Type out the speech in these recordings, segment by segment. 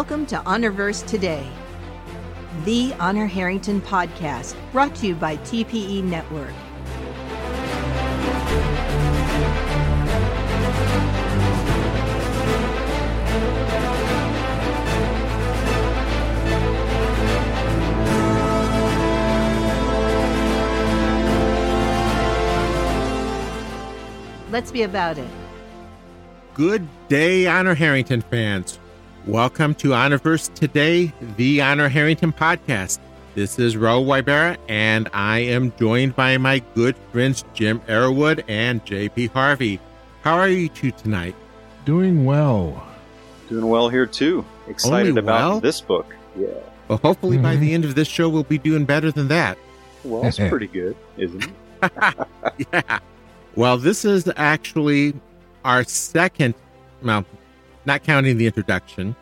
Welcome to Honorverse Today, the Honor Harrington podcast, brought to you by TPE Network. Let's be about it. Good day, Honor Harrington fans. Welcome to Honorverse Today, the Honor Harrington podcast. This is Raul Wybera, and I am joined by my good friends Jim Arrowood and JP Harvey. How are you two tonight? Doing well. Doing well here too. Excited Only about well? this book. Yeah. Well, hopefully by Mhm. the end of this show, we'll be doing better than that. Well, it's pretty good, isn't it? yeah. Well, this is actually our second, well, not counting the introduction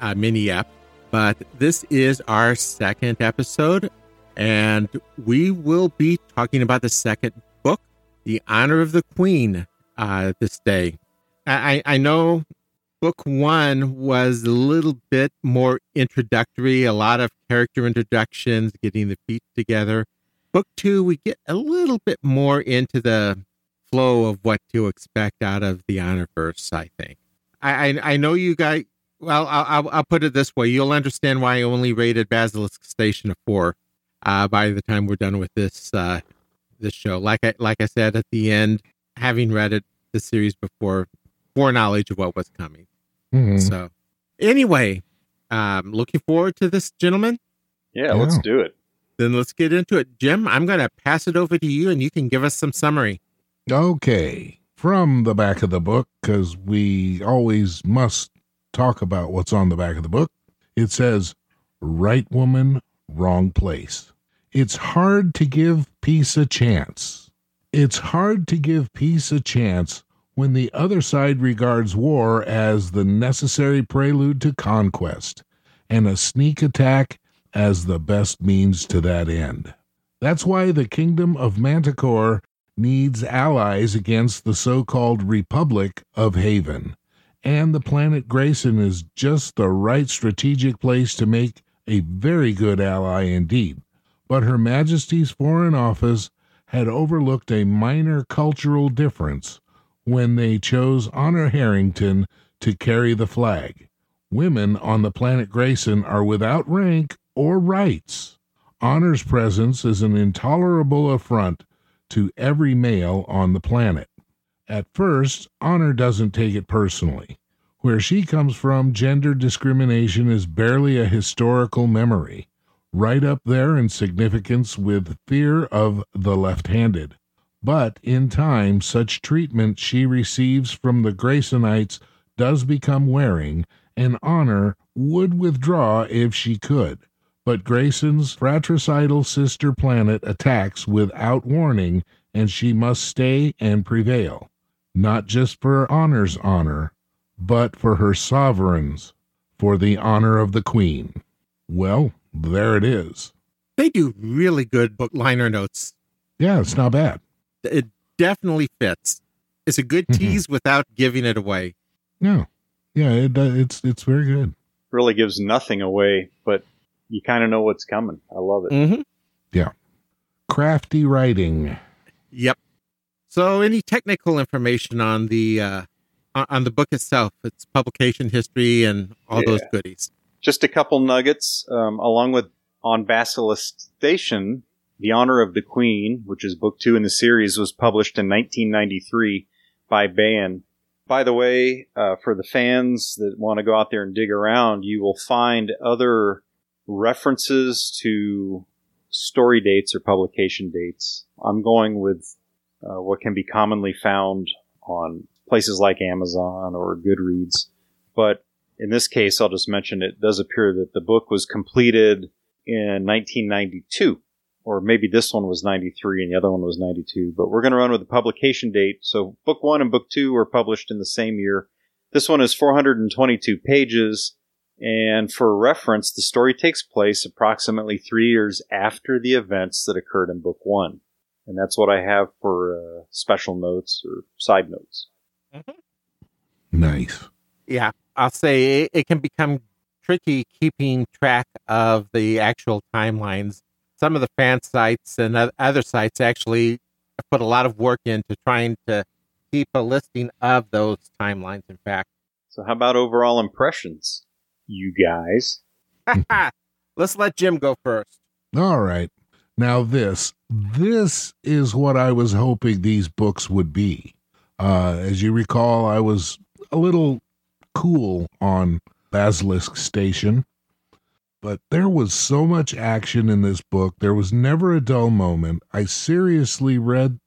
uh, mini app. but this is our second episode, and we will be talking about the second book, The Honor of the Queen, uh, this day. I, I know book one was a little bit more introductory, a lot of character introductions, getting the feet together. Book two, we get a little bit more into the flow of what to expect out of the Honorverse. I think. I I, I know you guys. Well, I'll, I'll I'll put it this way: you'll understand why I only rated Basilisk Station a four uh, by the time we're done with this uh, this show. Like I like I said at the end, having read it the series before, foreknowledge of what was coming. Mhm. So, anyway, um, looking forward to this, gentlemen. Yeah, let's do it. Then let's get into it. Jim, I'm going to pass it over to you, and you can give us some summary. Okay. From the back of the book, because we always must talk about what's on the back of the book, it says, Right woman, wrong place. It's hard to give peace a chance. It's hard to give peace a chance when the other side regards war as the necessary prelude to conquest and a sneak attack as the best means to that end. That's why the kingdom of Manticore needs allies against the so called Republic of Haven. And the planet Grayson is just the right strategic place to make a very good ally indeed. But Her Majesty's Foreign Office had overlooked a minor cultural difference when they chose Honor Harrington to carry the flag. Women on the planet Grayson are without rank or rights. Honor's presence is an intolerable affront to every male on the planet. At first, Honor doesn't take it personally. Where she comes from, gender discrimination is barely a historical memory, right up there in significance with fear of the left handed. But in time, such treatment she receives from the Graysonites does become wearing, and Honor would withdraw if she could. But Grayson's fratricidal sister planet attacks without warning, and she must stay and prevail. Not just for Honor's honor, but for her sovereign's, for the honor of the Queen. Well, there it is. They do really good book liner notes. Yeah, it's not bad. It definitely fits. It's a good Mhm. tease without giving it away. No, yeah, it, uh, it's it's very good. Really gives nothing away, but you kind of know what's coming. I love it. Mm-hmm. Crafty writing. Yep. So, any technical information on the uh, on- on the book itself, its publication history, and all those goodies. Just a couple nuggets, um, along with on Basilisk Station, The Honor of the Queen, which is book two in the series, was published in 1993 by Baen. By the way, uh, for the fans that want to go out there and dig around, you will find other references to story dates or publication dates. I'm going with uh, what can be commonly found on places like Amazon or Goodreads. But in this case, I'll just mention it does appear that the book was completed in 1992, or maybe this one was 93 and the other one was 92. But we're going to run with the publication date. So book one and book two were published in the same year. This one is 422 pages. And for reference, the story takes place approximately three years after the events that occurred in book one. And that's what I have for uh, special notes or side notes. Nice. Yeah, I'll say it, it can become tricky keeping track of the actual timelines. Some of the fan sites and other sites actually put a lot of work into trying to keep a listing of those timelines, in fact. So, how about overall impressions, you guys? Let's let Jim go first. All right. Now, this, this is what I was hoping these books would be. Uh, as you recall, I was a little cool on Basilisk Station, but there was so much action in this book. There was never a dull moment. I seriously read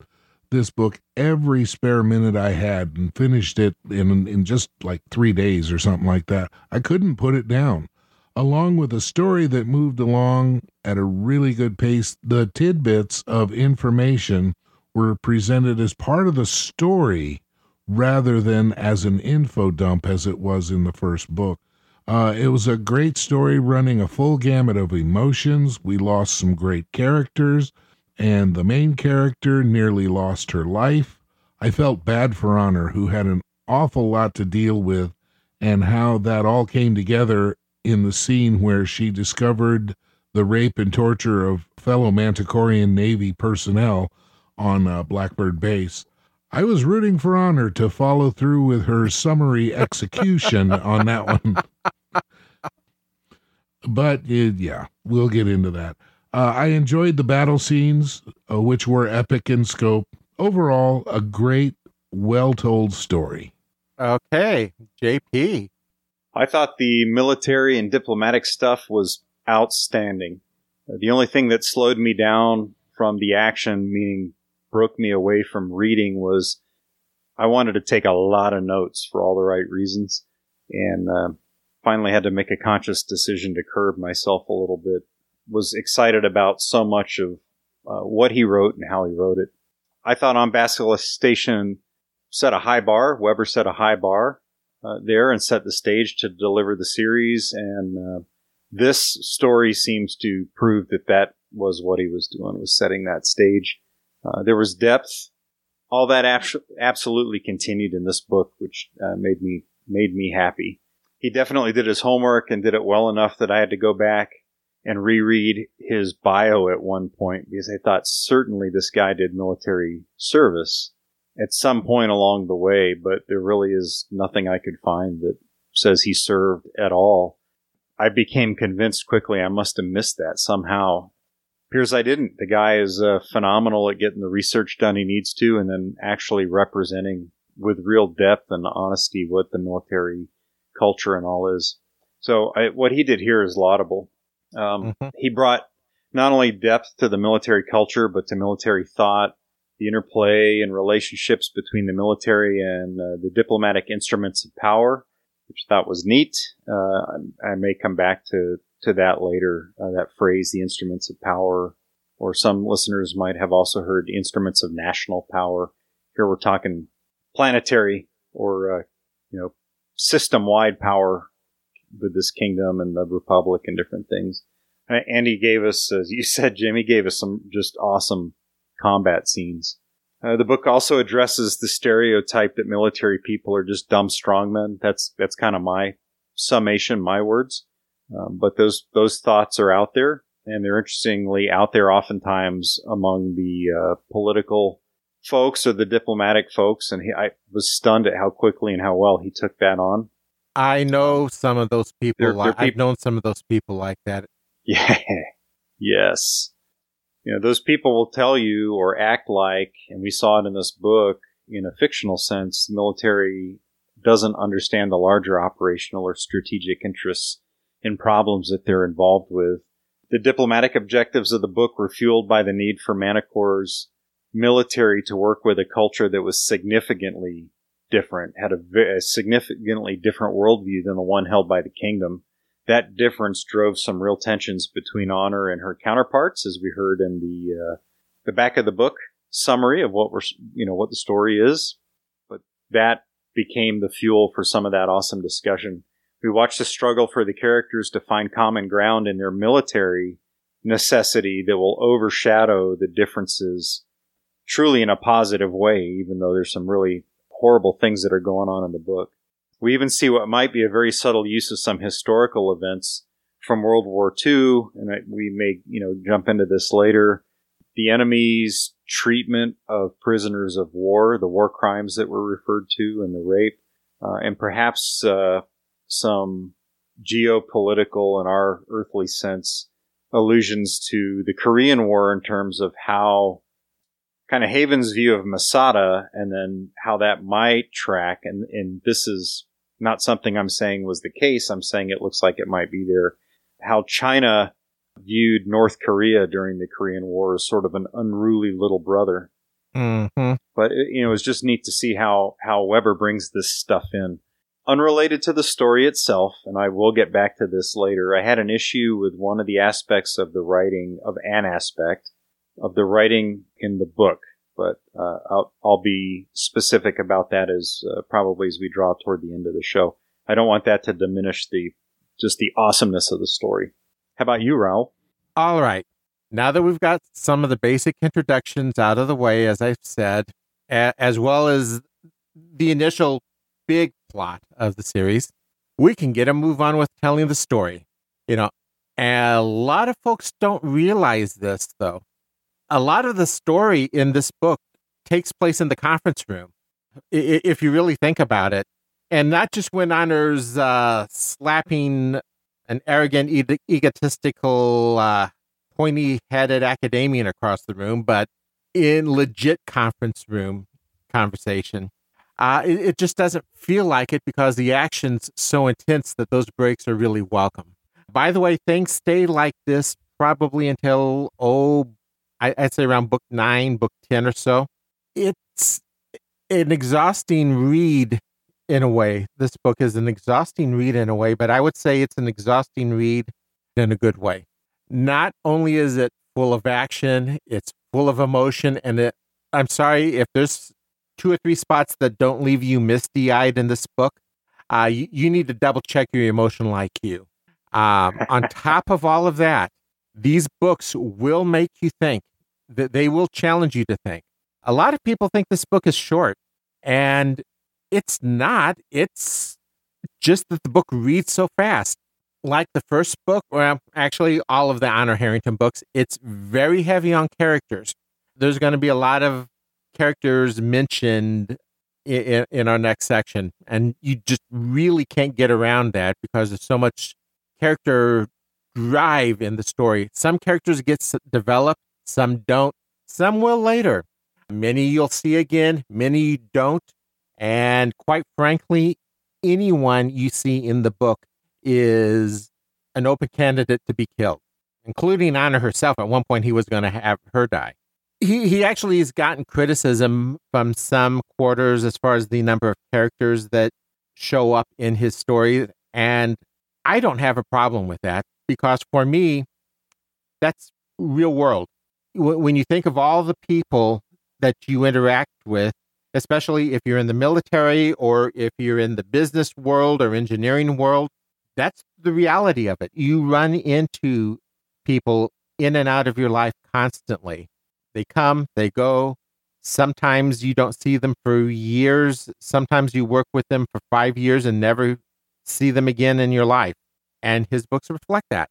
this book every spare minute I had and finished it in in just like 3 days or something like that. I couldn't put it down. Along with a story that moved along at a really good pace, the tidbits of information were presented as part of the story rather than as an info dump as it was in the first book. Uh, it was a great story running a full gamut of emotions. We lost some great characters and the main character nearly lost her life. I felt bad for Honor, who had an awful lot to deal with, and how that all came together in the scene where she discovered the rape and torture of fellow Manticoran Navy personnel on uh, Blackbird Base. I was rooting for Honor to follow through with her summary execution on that one. but uh, yeah, we'll get into that. Uh, I enjoyed the battle scenes, uh, which were epic in scope. Overall, a great, well told story. Okay, JP. I thought the military and diplomatic stuff was outstanding. Uh, the only thing that slowed me down from the action, meaning broke me away from reading, was I wanted to take a lot of notes for all the right reasons. And uh, finally had to make a conscious decision to curb myself a little bit was excited about so much of uh, what he wrote and how he wrote it. I thought on Basilisk Station set a high bar. Weber set a high bar uh, there and set the stage to deliver the series. And uh, this story seems to prove that that was what he was doing, was setting that stage. Uh, there was depth. All that ab- absolutely continued in this book, which uh, made me made me happy. He definitely did his homework and did it well enough that I had to go back and reread his bio at one point because I thought certainly this guy did military service at some point along the way, but there really is nothing I could find that says he served at all. I became convinced quickly I must have missed that somehow. Appears I didn't. The guy is uh, phenomenal at getting the research done he needs to and then actually representing with real depth and honesty what the military culture and all is. So I, what he did here is laudable. Um, mm-hmm. He brought not only depth to the military culture, but to military thought, the interplay and relationships between the military and uh, the diplomatic instruments of power, which I thought was neat. Uh, I may come back to, to that later, uh, that phrase, the instruments of power, or some listeners might have also heard instruments of national power. Here we're talking planetary or, uh, you know, system wide power with this kingdom and the republic and different things. And he gave us, as you said, Jimmy gave us some just awesome combat scenes. Uh, the book also addresses the stereotype that military people are just dumb strongmen. That's that's kind of my summation, my words. Um, but those those thoughts are out there, and they're interestingly out there oftentimes among the uh, political folks or the diplomatic folks. And he, I was stunned at how quickly and how well he took that on. I um, know some of those people. They're, they're people. I've known some of those people like that. Yeah. yes. You know, those people will tell you or act like, and we saw it in this book, in a fictional sense, the military doesn't understand the larger operational or strategic interests in problems that they're involved with. The diplomatic objectives of the book were fueled by the need for Manticore's military to work with a culture that was significantly different, had a, a significantly different worldview than the one held by the kingdom. That difference drove some real tensions between Honor and her counterparts, as we heard in the uh, the back of the book summary of what we're you know what the story is. But that became the fuel for some of that awesome discussion. We watched the struggle for the characters to find common ground in their military necessity that will overshadow the differences truly in a positive way, even though there's some really horrible things that are going on in the book. We even see what might be a very subtle use of some historical events from World War II, and we may, you know, jump into this later. The enemy's treatment of prisoners of war, the war crimes that were referred to, and the rape, uh, and perhaps uh, some geopolitical in our earthly sense allusions to the Korean War in terms of how kind of Haven's view of Masada and then how that might track. And, and this is not something I'm saying was the case. I'm saying it looks like it might be there. How China viewed North Korea during the Korean War as sort of an unruly little brother. Mm-hmm. But it, you know, it's just neat to see how how Weber brings this stuff in unrelated to the story itself, and I will get back to this later, I had an issue with one of the aspects of the writing, of an aspect of the writing in the book, but uh, I'll, I'll be specific about that as uh, probably as we draw toward the end of the show. I don't want that to diminish the just the awesomeness of the story. How about you, Raul? All right. Now that we've got some of the basic introductions out of the way, as I've said, a- as well as the initial big plot of the series, we can get a move on with telling the story. You know, a lot of folks don't realize this, though. A lot of the story in this book takes place in the conference room, if you really think about it. And not just when Honor's uh, slapping an arrogant, e- egotistical, uh, pointy headed academician across the room, but in legit conference room conversation uh, it, it, just doesn't feel like it because the action's so intense that those breaks are really welcome. By the way, things stay like this probably until, oh, I, I'd say around book nine, book 10 or so. It's an exhausting read in a way. This book is an exhausting read in a way, but I would say it's an exhausting read in a good way. Not only is it full of action, it's full of emotion, and it, I'm sorry if there's two or three spots that don't leave you misty eyed in this book, uh, you, you, need to double check your emotional IQ. Um, on top of all of that, these books will make you think, that they will challenge you to think. A lot of people think this book is short, and it's not. It's just that the book reads so fast. Like the first book, well, um, actually, all of the Honor Harrington books, it's very heavy on characters. There's going to be a lot of characters mentioned in, in our next section, and you just really can't get around that because there's so much character drive in the story. Some characters get developed, some don't, some will later. Many you'll see again, many you don't. And quite frankly, anyone you see in the book is an open candidate to be killed, including Honor herself. At one point, he was going to have her die he he actually has gotten criticism from some quarters as far as the number of characters that show up in his story and I don't have a problem with that because for me that's real world when you think of all the people that you interact with especially if you're in the military or if you're in the business world or engineering world that's the reality of it you run into people in and out of your life constantly they come, they go. Sometimes you don't see them for years. Sometimes you work with them for five years and never see them again in your life. And his books reflect that.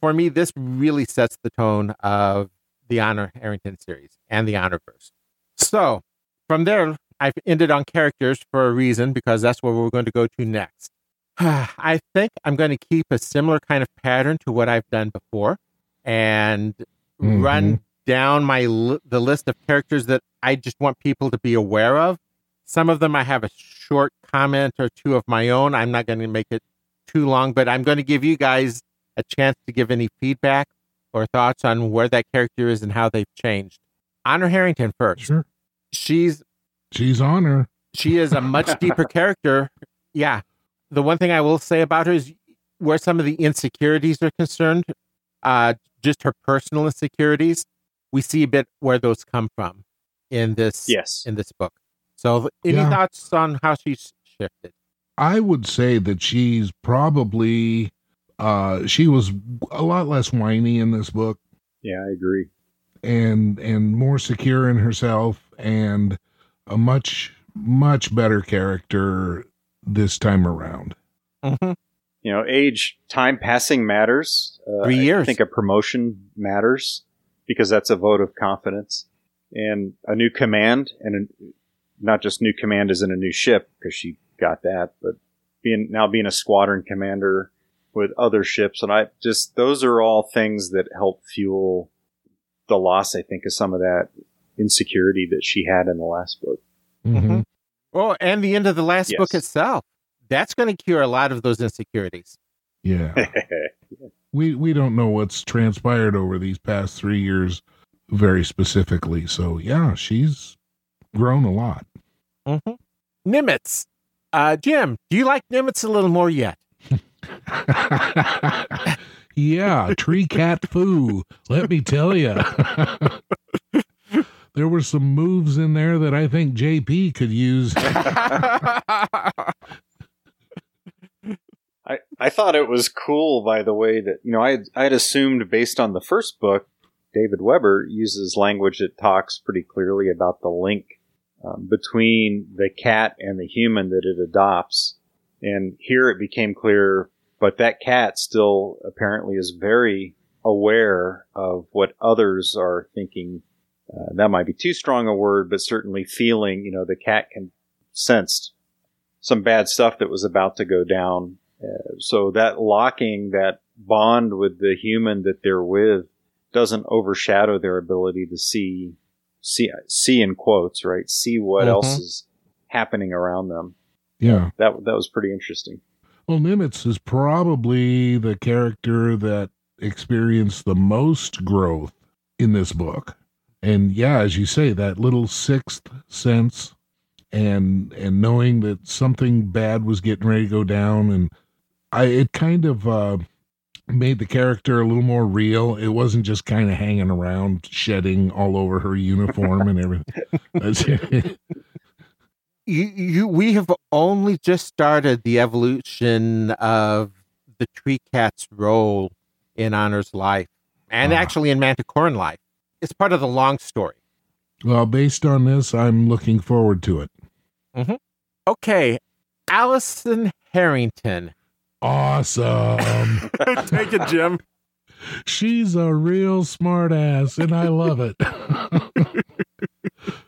For me, this really sets the tone of the Honor Harrington series and the Honorverse. So from there, I've ended on characters for a reason because that's where we're going to go to next. I think I'm going to keep a similar kind of pattern to what I've done before and mm-hmm. run down my the list of characters that I just want people to be aware of. Some of them I have a short comment or two of my own. I'm not going to make it too long, but I'm going to give you guys a chance to give any feedback or thoughts on where that character is and how they've changed. Honor Harrington first. Sure. She's she's Honor. She is a much deeper character. Yeah. The one thing I will say about her is where some of the insecurities are concerned, uh, just her personal insecurities we see a bit where those come from in this yes in this book. So, any yeah. thoughts on how she's shifted? I would say that she's probably uh she was a lot less whiny in this book. Yeah, I agree. And and more secure in herself and a much much better character this time around. Mhm. You know, age, time passing matters. Uh, Three I think a promotion matters because that's a vote of confidence. And a new command, and a, not just new command is in a new ship, because she got that, but being now being a squadron commander with other ships, and I just those are all things that help fuel the loss. I think of some of that insecurity that she had in the last book. Mhm. Oh, and the end of the last Yes. book itself. That's going to cure a lot of those insecurities. Yeah. we we don't know what's transpired over these past three years very specifically. So yeah, she's grown a lot. Mm-hmm. Nimitz. Uh, Jim, do you like Nimitz a little more yet? Yeah, tree cat foo. Let me tell you. there were some moves in there that I think JP could use. I, I thought it was cool, by the way, that, you know, I had, I had assumed based on the first book, David Weber uses language that talks pretty clearly about the link um, between the cat and the human that it adopts. And here it became clear, but that cat still apparently is very aware of what others are thinking. Uh, that might be too strong a word, but certainly feeling, you know, the cat can sense some bad stuff that was about to go down uh, so that locking, that bond with the human that they're with, doesn't overshadow their ability to see, see, see in quotes, right? See what Mhm. else is happening around them. yeah. That that was pretty interesting. Well, Nimitz is probably the character that experienced the most growth in this book. And yeah, as you say, that little sixth sense and and knowing that something bad was getting ready to go down and I it kind of uh made the character a little more real. It wasn't just kind of hanging around shedding all over her uniform and everything. That's- you, you, we have only just started the evolution of the tree cat's role in Honor's life, and Ah. actually in Manticoran life. It's part of the long story. well, based on this, I'm looking forward to it. Okay, Allison Harrington. Awesome. Take it, Jim. She's a real smart ass, and I love it.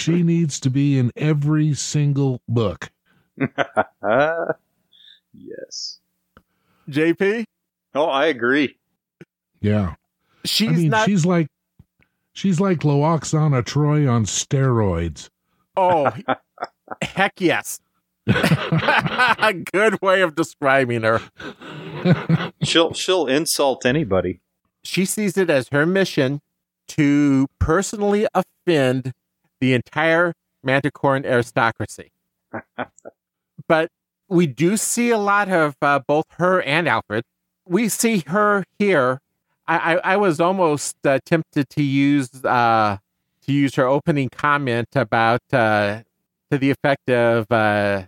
she needs to be in every single book. Yes. JP. Oh, I agree. Yeah. She's I mean, not. she's like she's like Lwaxana Troi on steroids. Oh, heck yes. A good way of describing her. She'll she'll insult anybody. She sees it as her mission to personally offend the entire Manticoran aristocracy. but we do see a lot of uh, both her and Alfred. We see her here. I, I, I was almost uh, tempted to use uh, to use her opening comment about uh, to the effect of uh,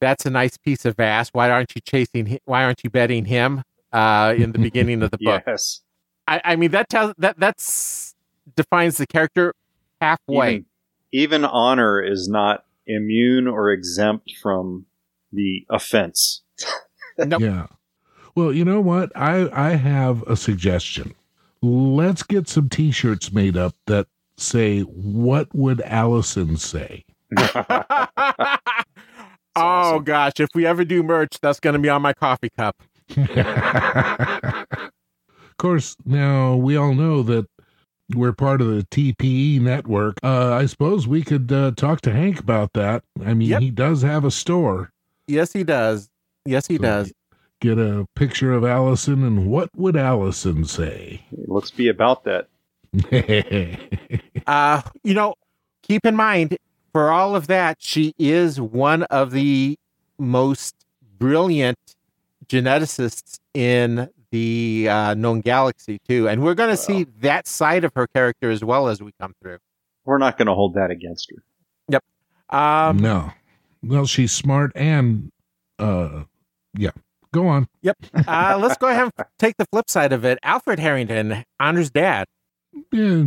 "That's a nice piece of ass. Why aren't you chasing? Hi- why aren't you betting him?" Uh, in the beginning of the book. Yes. I, I mean that tells that that's defines the character halfway. Even, even honor is not immune or exempt from the offense. Nope. Yeah. Well, you know what? I I have a suggestion. Let's get some t-shirts made up that say what would Allison say? oh awesome. gosh, if we ever do merch, that's going to be on my coffee cup. of course, now we all know that we're part of the TPE network. Uh, I suppose we could uh, talk to Hank about that. I mean, Yep. he does have a store. Yes, he does. Yes, he So does. Get a picture of Allison, and what would Allison say? Let's be about that. Uh, you know, keep in mind for all of that, she is one of the most brilliant geneticists in the uh, known galaxy too, and we're going to see that side of her character as well as we come through. We're not going to hold that against her. Yep. Um, no. Well, she's smart and, uh, yeah. Go on. Yep. Uh, let's go ahead and take the flip side of it. Alfred Harrington, Honor's dad. Yeah,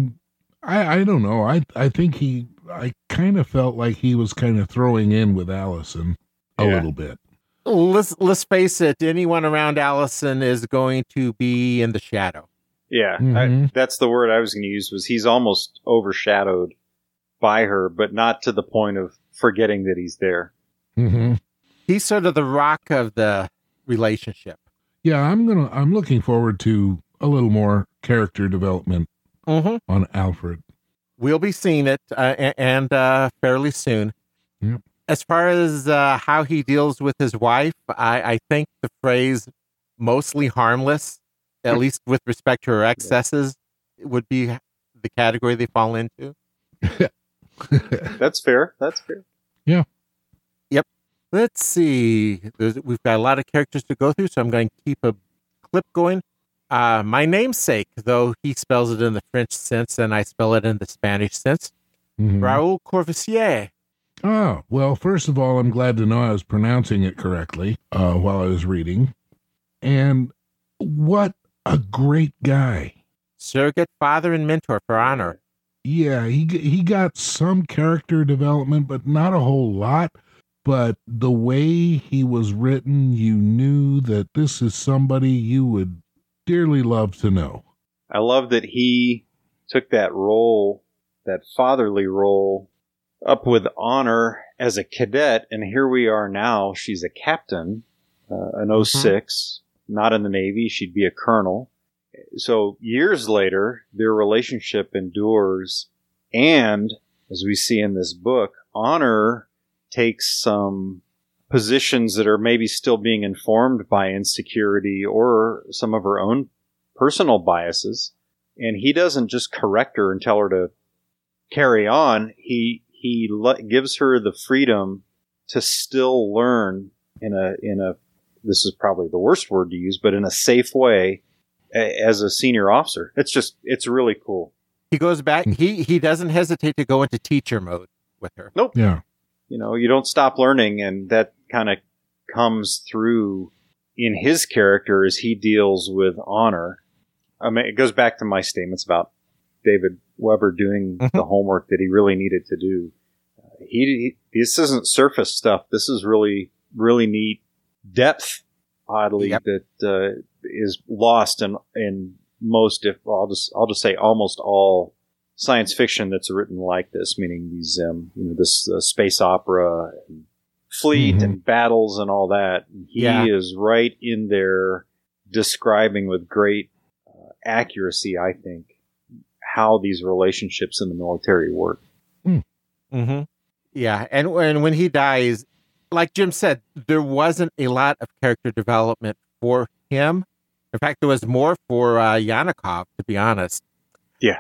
I I don't know. I I think he I kind of felt like he was kind of throwing in with Allison. a Yeah. little bit. Let's let's face it. Anyone around Allison is going to be in the shadow. Yeah, I, Mhm. that's the word I was going to use. Was he's almost overshadowed by her, but not to the point of forgetting that he's there. hmm He's sort of the rock of the relationship. Yeah, I'm gonna. I'm looking forward to a little more character development Mm-hmm. on Alfred. We'll be seeing it, uh, and uh, fairly soon. Yep. As far as uh, how he deals with his wife, I, I think the phrase "mostly harmless," at least with respect to her excesses, would be the category they fall into. That's fair. That's fair. Yeah. Yep. Let's see. There's, we've got a lot of characters to go through, so I'm going to keep a clip going. Uh, my namesake, though he spells it in the French sense and I spell it in the Spanish sense, Mhm. Raoul Courvosier. Oh, well, first of all, I'm glad to know I was pronouncing it correctly uh, while I was reading. And what a great guy. surrogate father and mentor for honor. Yeah, he he got some character development, but not a whole lot. But the way he was written, you knew that this is somebody you would dearly love to know. I love that he took that role, that fatherly role, up with honor as a cadet, and here we are now. She's a captain, uh, an 06, not in the Navy. She'd be a colonel. So years later, their relationship endures, and as we see in this book, honor takes some positions that are maybe still being informed by insecurity or some of her own personal biases and he doesn't just correct her and tell her to carry on he he le- gives her the freedom to still learn in a in a this is probably the worst word to use but in a safe way a, as a senior officer it's just it's really cool He goes back, he, he doesn't hesitate to go into teacher mode with her. Nope. Yeah. you know you don't stop learning and that kind of comes through in his character as he deals with honor i mean it goes back to my statements about david weber doing Mhm. the homework that he really needed to do Uh, he, he this isn't surface stuff this is really really neat depth oddly Yep. that uh, is lost in in most if i'll just i'll just say almost all science fiction that's written like this, meaning these, um, you know, this uh, space opera and fleet Mhm. and battles and all that. He Yeah. is right in there describing with great uh, accuracy, I think, how these relationships in the military work. Mm-hmm. Yeah, and and when he dies, like Jim said, there wasn't a lot of character development for him. In fact, there was more for uh, Yanakov, to be honest. Yeah.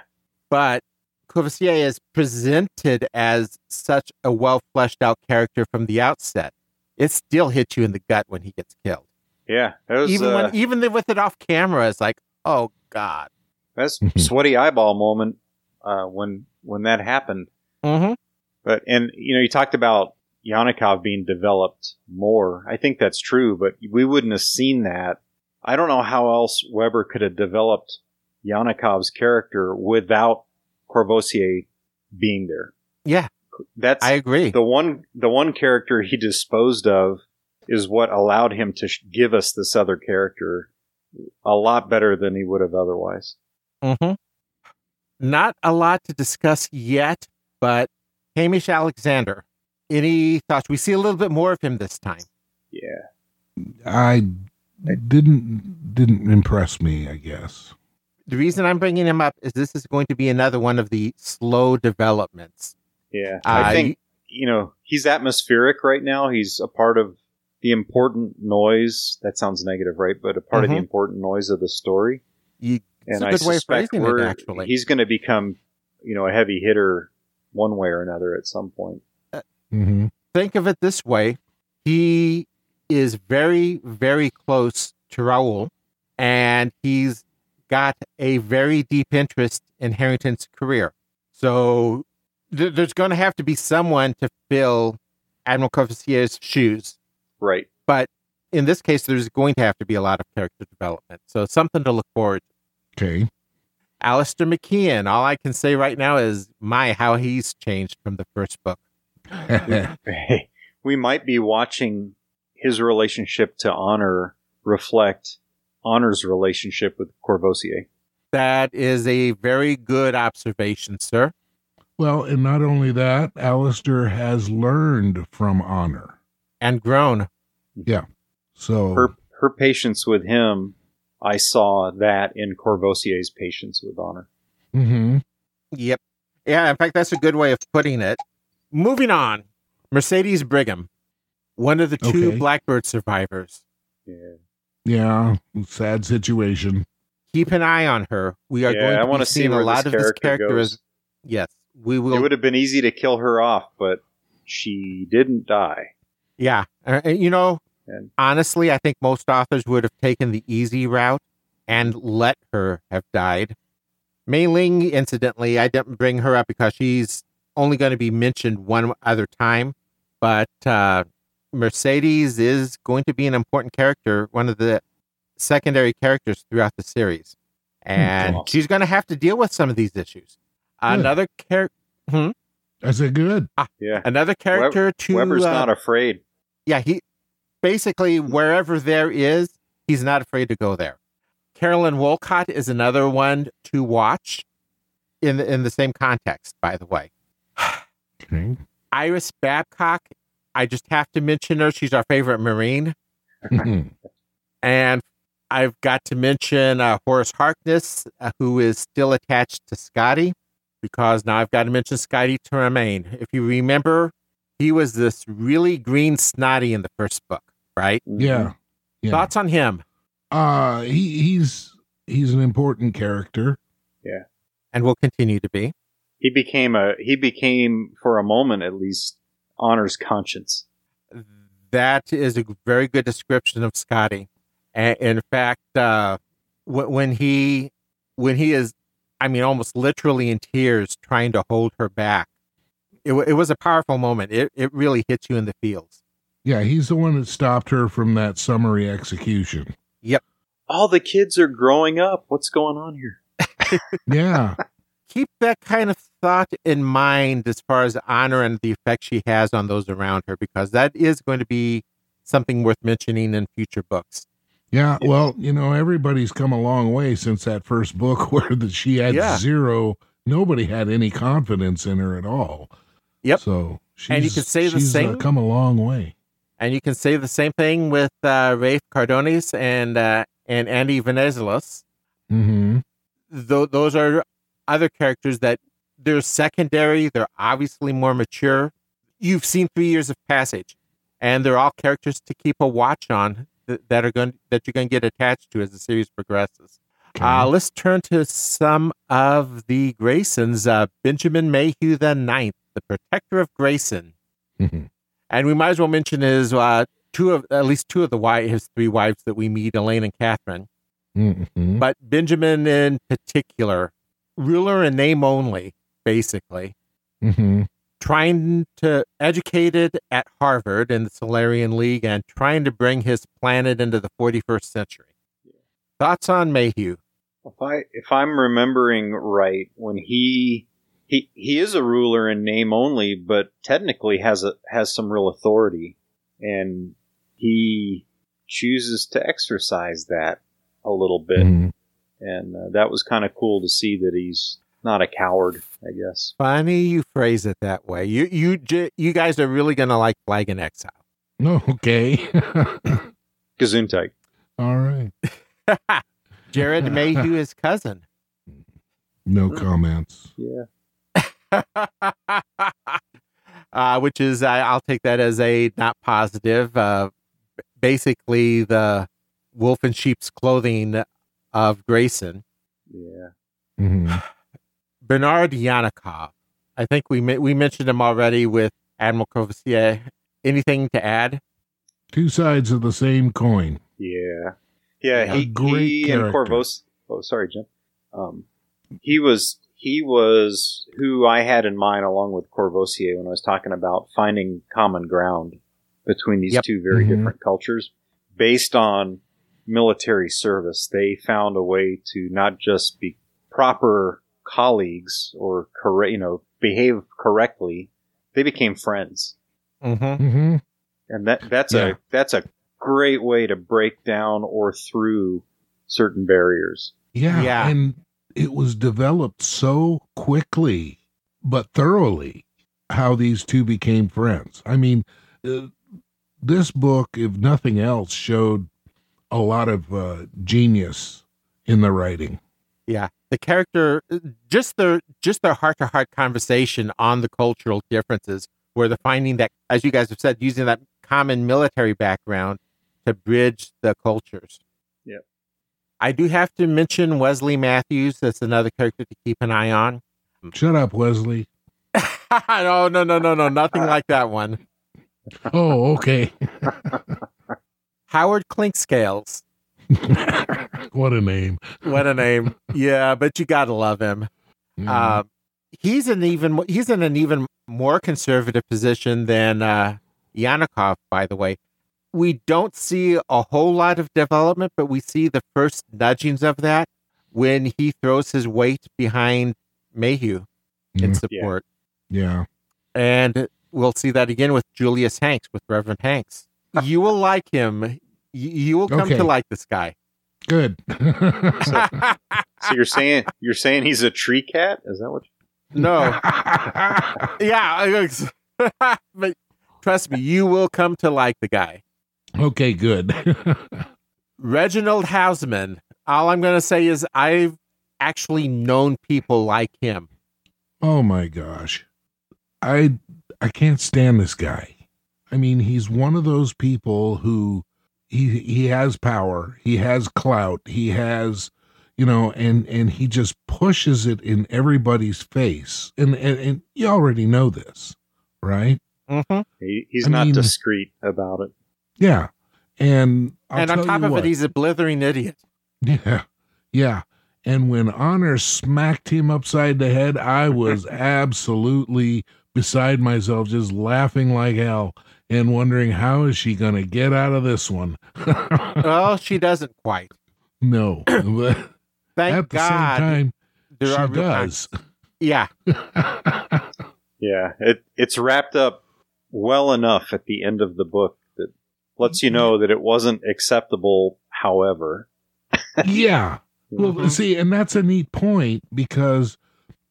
But Courvosier is presented as such a well fleshed out character from the outset. It still hits you in the gut when he gets killed. Yeah, that was even uh, when even with it off camera, it's like, oh god. That's sweaty eyeball moment uh, when when that happened. Mm-hmm. But and you know, you talked about Yanakov being developed more. I think that's true, but we wouldn't have seen that. I don't know how else Weber could have developed Yanakov's character without Courvosier being there. Yeah, That's I agree. the one the one character he disposed of is what allowed him to sh- give us this other character a lot better than he would have otherwise. Mm-hmm. Not a lot to discuss yet, but Hamish Alexander. Any thoughts? We see a little bit more of him this time. Yeah. I didn't didn't impress me, I guess. The reason I'm bringing him up is this is going to be another one of the slow developments. Yeah. Uh, I think you know, he's atmospheric right now. He's a part of the important noise. That sounds negative, right? But a part of the Mhm. important noise of the story. You, And a I good way of suspect phrasing it, we're, actually. he's going to become, you know, a heavy hitter one way or another at some point. hmm think of it this way he is very, very close to Raoul, and he's got a very deep interest in Harrington's career. So th- there's going to have to be someone to fill Admiral Courvosier's shoes. Right. But in this case, there's going to have to be a lot of character development. So something to look forward to. Okay. Alistair McKeon, all I can say right now is my how he's changed from the first book. we might be watching his relationship to Honor reflect Honor's relationship with Courvosier. That is a very good observation, sir. Well, and not only that, Alistair has learned from Honor. And grown. Yeah. So Her her patience with him, I saw that in Courvosier's patience with Honor. Mhm. Yep. Yeah, in fact, that's a good way of putting it. Moving on. Mercedes Brigham, one of the two Okay. Blackbird survivors. Yeah. yeah, sad situation. Keep an eye on her. We are Yeah, going I to wanna be see seeing a lot this of this character character goes. as yes. We will. It would have been easy to kill her off, but she didn't die. Yeah. Uh, you know, And- honestly, I think most authors would have taken the easy route and let her have died. Mei Ling, incidentally, I didn't bring her up because she's only going to be mentioned one other time. But uh, Mercedes is going to be an important character, one of the secondary characters throughout the series. And awesome. she's going to have to deal with some of these issues. Good. Another character. I it good. Yeah. Another character to Weber's uh, not afraid. yeah, he basically wherever there is, he's not afraid to go there. Carolyn Wolcott is another one to watch in the, in the same context, by the way. Okay. Iris Babcock, I just have to mention her. She's our favorite Marine. Mhm. And I've got to mention uh, Horace Harkness, uh, who is still attached to Scotty, because now I've got to mention Scotty Tremaine. If you remember, he was this really green snotty in the first book, right? Yeah. Yeah. Thoughts on him? Uh he he's he's an important character. Yeah. And will continue to be. He became a he became for a moment at least Honor's conscience. That is a very good description of Scotty. And in fact, uh, when he when he is, I mean, almost literally in tears, trying to hold her back, it, wa- it was a powerful moment. It it really hits you in the feels. Yeah, he's the one that stopped her from that summary execution. Yep. All the kids are growing up. What's going on here? Yeah. Keep that kind of thought in mind as far as honor and the effect she has on those around her, because that is going to be something worth mentioning in future books. Yeah, well, you know, everybody's come a long way since that first book where the, she had Yeah. zero. Nobody had any confidence in her at all. Yep. So she's, And you could say the she's, uh, same- come a long way. And you can say the same thing with uh, Rafe Cardones and uh, and Andy Venizelos. Mm-hmm. Tho- those are other characters that they're secondary. They're obviously more mature. You've seen three years of passage, and they're all characters to keep a watch on th- that are going that you're going to get attached to as the series progresses. Uh, let's turn to some of the Graysons. Uh, Benjamin Mayhew the Ninth, the Protector of Grayson. Mhm. And we might as well mention his uh, two of at least two of the wives, his three wives that we meet, Elaine and Catherine. Mhm. But Benjamin in particular, ruler in name only, basically, Mhm. trying to educated at Harvard in the Solarian League and trying to bring his planet into the 41st century. Thoughts on Mayhew? If I if I'm remembering right, when he he he is a ruler in name only, but technically has a has some real authority, and he chooses to exercise that a little bit, Mhm. and uh, that was kind of cool to see that he's not a coward. I guess. Funny you phrase it that way. You you j- you guys are really gonna like Flag in Exile. Oh, okay. Gesundheit. All right. Jared Mayhew, his cousin. No comments. Yeah. uh, which is I I'll take that as a not positive. Uh, basically, the wolf in sheep's clothing of Grayson, Yeah. hmm Bernard Yanakov. I think we we mentioned him already with Admiral Courvosier. Anything to add? Two sides of the same coin. Yeah. Yeah, Yeah. he, great he and character. Corvos Oh, sorry, Jim. Um he was he was who I had in mind along with Courvosier when I was talking about finding common ground between these Yep. two very Mhm. different cultures based on military service. They found a way to not just be proper colleagues or correct, you know, behave correctly. They became friends. Mm-hmm. hmm and that that's Yeah. a that's a great way to break down or through certain barriers. Yeah, Yeah. and it was developed so quickly but thoroughly how these two became friends. I mean, uh, this book, if nothing else, showed a lot of uh, genius in the writing. Yeah, the character, just their just their heart to heart conversation on the cultural differences, where they're finding that, as you guys have said, using that common military background to bridge the cultures. I do have to mention Wesley Matthews. That's another character to keep an eye on. Shut up, Wesley. no, no, no, no, no, nothing like that one. Oh, okay. Howard Clinkscales. what a name. What a name. yeah, but you gotta love him. Mhm. Uh, he's an even he's in an even more conservative position than uh. By the way, we don't see a whole lot of development, but we see the first nudgings of that when he throws his weight behind Mayhew in Mm, support, yeah. and we'll see that again with Julius Hanks with Reverend Hanks. You will like him. You will come Okay. to like this guy. Good. So you're saying you're saying he's a tree cat? Is that what? You- no, yeah, but trust me, you will come to like the guy. Okay, good. Reginald Houseman. All I'm going to say is I've actually known people like him. oh my gosh. I I can't stand this guy. I mean, he's one of those people who he he has power, he has clout, he has you know, and and he just pushes it in everybody's face. And and, and you already know this, right? Mm-hmm. He, he's I not mean- discreet about it. Yeah. And I'll and on tell top you of what, it, he's a blithering idiot. Yeah. Yeah. And when Honor smacked him upside the head, I was absolutely beside myself, just laughing like hell and wondering how is she going to get out of this one? well, she doesn't quite. no. But Thank at the God. same time, there she are does. times- Yeah. Yeah, it it's wrapped up well enough at the end of the book that lets you know that it wasn't acceptable. However, yeah. Well, Mhm. see, and that's a neat point because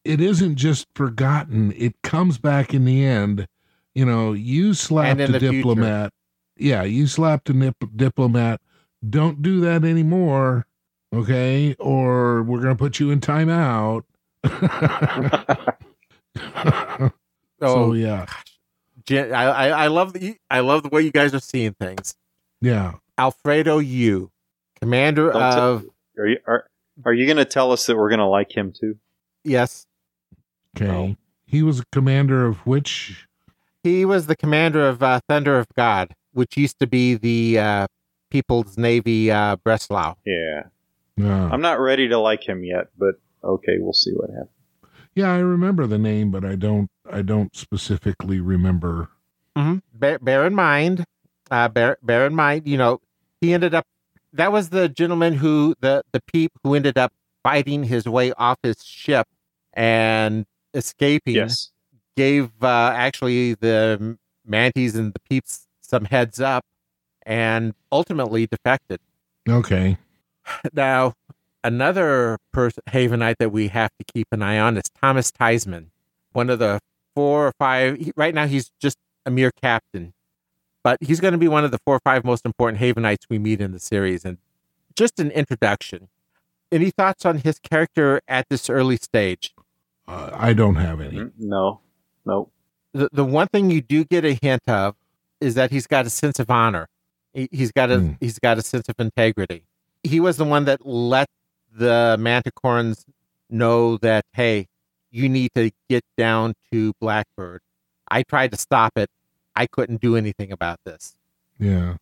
it isn't just forgotten. It comes back in the end. You know, you slapped a the future. diplomat. Yeah, you slapped a nip- diplomat. Don't do that anymore. Okay. Or we're going to put you in timeout. Oh, so, yeah. Jen- I, I, I love the I love the way you guys are seeing things. Yeah. Alfredo Yu, commander Don't tell- of are you are are you going to tell us that we're going to like him too? yes, Okay. Oh. He was a commander of which? he was the commander of uh, Thunder of God, which used to be the uh, People's Navy uh, Breslau. Yeah, Uh, I'm not ready to like him yet, but okay, we'll see what happens. Yeah, I remember the name, but I don't. I don't specifically remember. Mm-hmm. Bear, bear in mind, uh, bear bear in mind, you know, he ended up. That was the gentleman who the the peep who ended up fighting his way off his ship and escaping. Yes, Gave uh, actually the manties and the peeps some heads up, and ultimately defected. Okay. Now, another person Havenite that we have to keep an eye on is Thomas Theismann, one of the four or five. he- Right now, he's just a mere captain, but he's going to be one of the four or five most important Havenites we meet in the series. And just an introduction. Any thoughts on his character at this early stage? Uh, I don't have any. Mm, no, no. The the one thing you do get a hint of is that he's got a sense of honor. He, he's got a Hmm. he's got a sense of integrity. He was the one that let the Manticorans know that hey, you need to get down to Blackbird. I tried to stop it. I couldn't do anything about this. Yeah.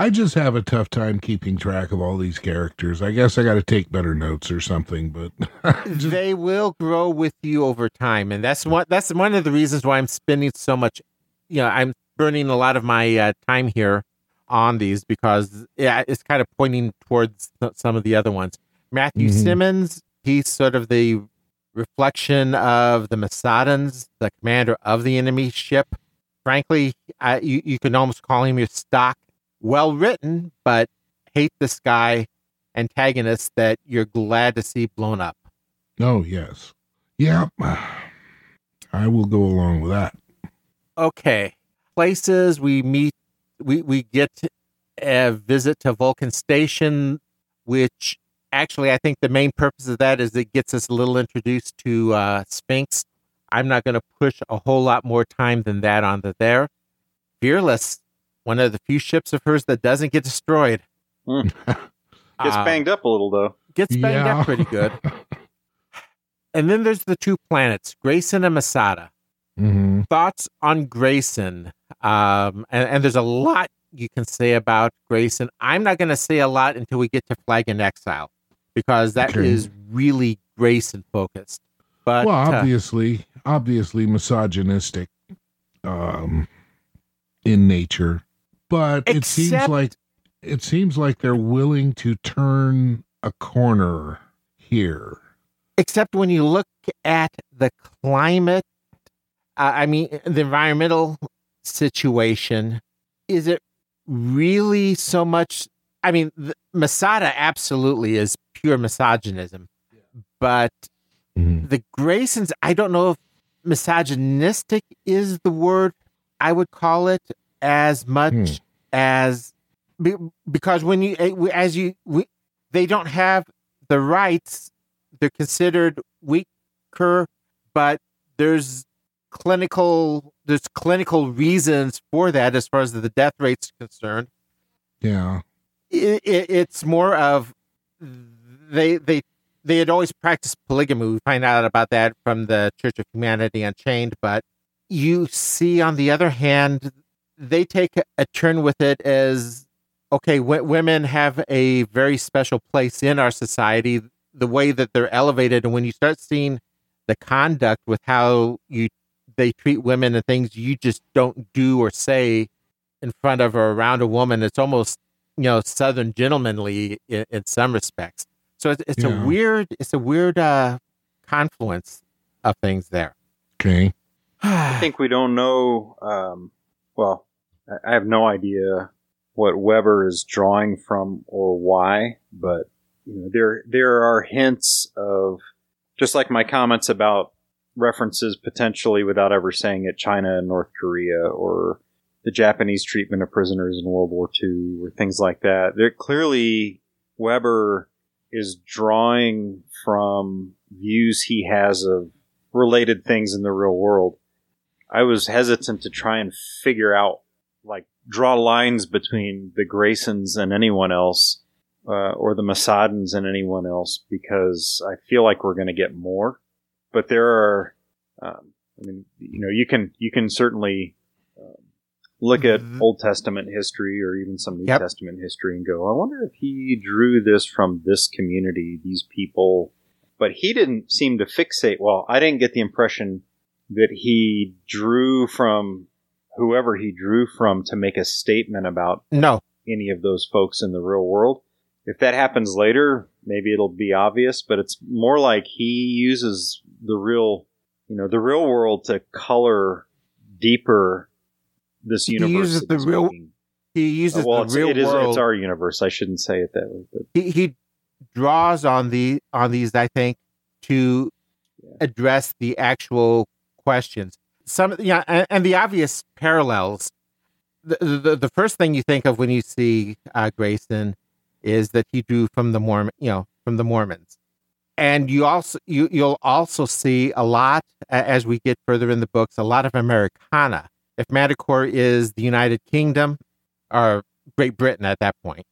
I just have a tough time keeping track of all these characters. I guess I got to take better notes or something, but just, they will grow with you over time, and that's what that's one of the reasons why I'm spending so much. You know, I'm burning a lot of my uh, time here on these because yeah, it's kind of pointing towards some of the other ones. Matthew Mhm. Simonds, he's sort of the reflection of the Masadans, the commander of the enemy ship. frankly, uh, you you can almost call him your stock, well written, but hate this guy antagonist that you're glad to see blown up. Oh yes, Yep. I will go along with that. Okay, places we meet, we we get a visit to Vulcan Station, which actually I think the main purpose of that is it gets us a little introduced to uh, Sphinx. I'm not going to push a whole lot more time than that on the there. Fearless, one of the few ships of hers that doesn't get destroyed. Mm. Gets Uh, banged up a little though. Gets banged Yeah. up pretty good. and then there's the two planets, Grayson and Masada. hmm thoughts on Grayson? Um, and, and there's a lot you can say about Grayson. I'm not going to say a lot until we get to Flag in Exile because that is Okay. really Grayson focused. But well, uh, obviously, obviously misogynistic, um, in nature, but it seems like it seems like they're willing to turn a corner here. except when you look at the climate, uh, I mean, the environmental situation, is it really so much? I mean, the, Masada absolutely is pure misogynism, but Mhm. the Graysons, I don't know if misogynistic is the word I would call it as much Hmm. as because when you eh, as you we, they don't have the rights they're considered weaker but there's clinical there's clinical reasons for that as far as the death rate's concerned Yeah, it, it, it's more of they they they had always practiced polygamy. We find out about that from the Church of Humanity Unchained, but you see, on the other hand, they take a, turn with it as okay, w- women have a very special place in our society. The way that they're elevated, and when you start seeing the conduct with how you they treat women and things you just don't do or say in front of or around a woman, it's almost you know southern gentlemanly in, in some respects so it's, it's Yeah. a weird it's a weird uh confluence of things there okay. I think we don't know. Um, well, I- I have no idea what Weber is drawing from or why, but you know, there there are hints of just like my comments about references potentially without ever saying it, China and North Korea or the Japanese treatment of prisoners in World War II or things like that. There clearly Weber is drawing from views he has of related things in the real world. I was hesitant to try and figure out, like, draw lines between the Graysons and anyone else, uh, or the Masadans and anyone else, because I feel like we're going to get more. But there are, um, I mean, you know, you can you can certainly look at Mhm. Old Testament history or even some New Yep. Testament history and go, I wonder if he drew this from this community, these people. But he didn't seem to fixate. Well, I didn't get the impression that he drew from whoever he drew from to make a statement about no any of those folks in the real world. If that happens later, maybe it'll be obvious, but it's more like he uses the real, you know, the real world to color deeper this He universe. uses the real- he uses well, the real it is, world it's our universe. I shouldn't say it that way, but he, he draws on the on these i think to address the actual questions. Some yeah and, and the obvious parallels. The, the the first thing you think of when you see uh, grayson is that he drew from the mormon you know from the mormons. And you also you you'll also see a lot as we get further in the books a lot of americana if Manticore is the united kingdom or great britain at that point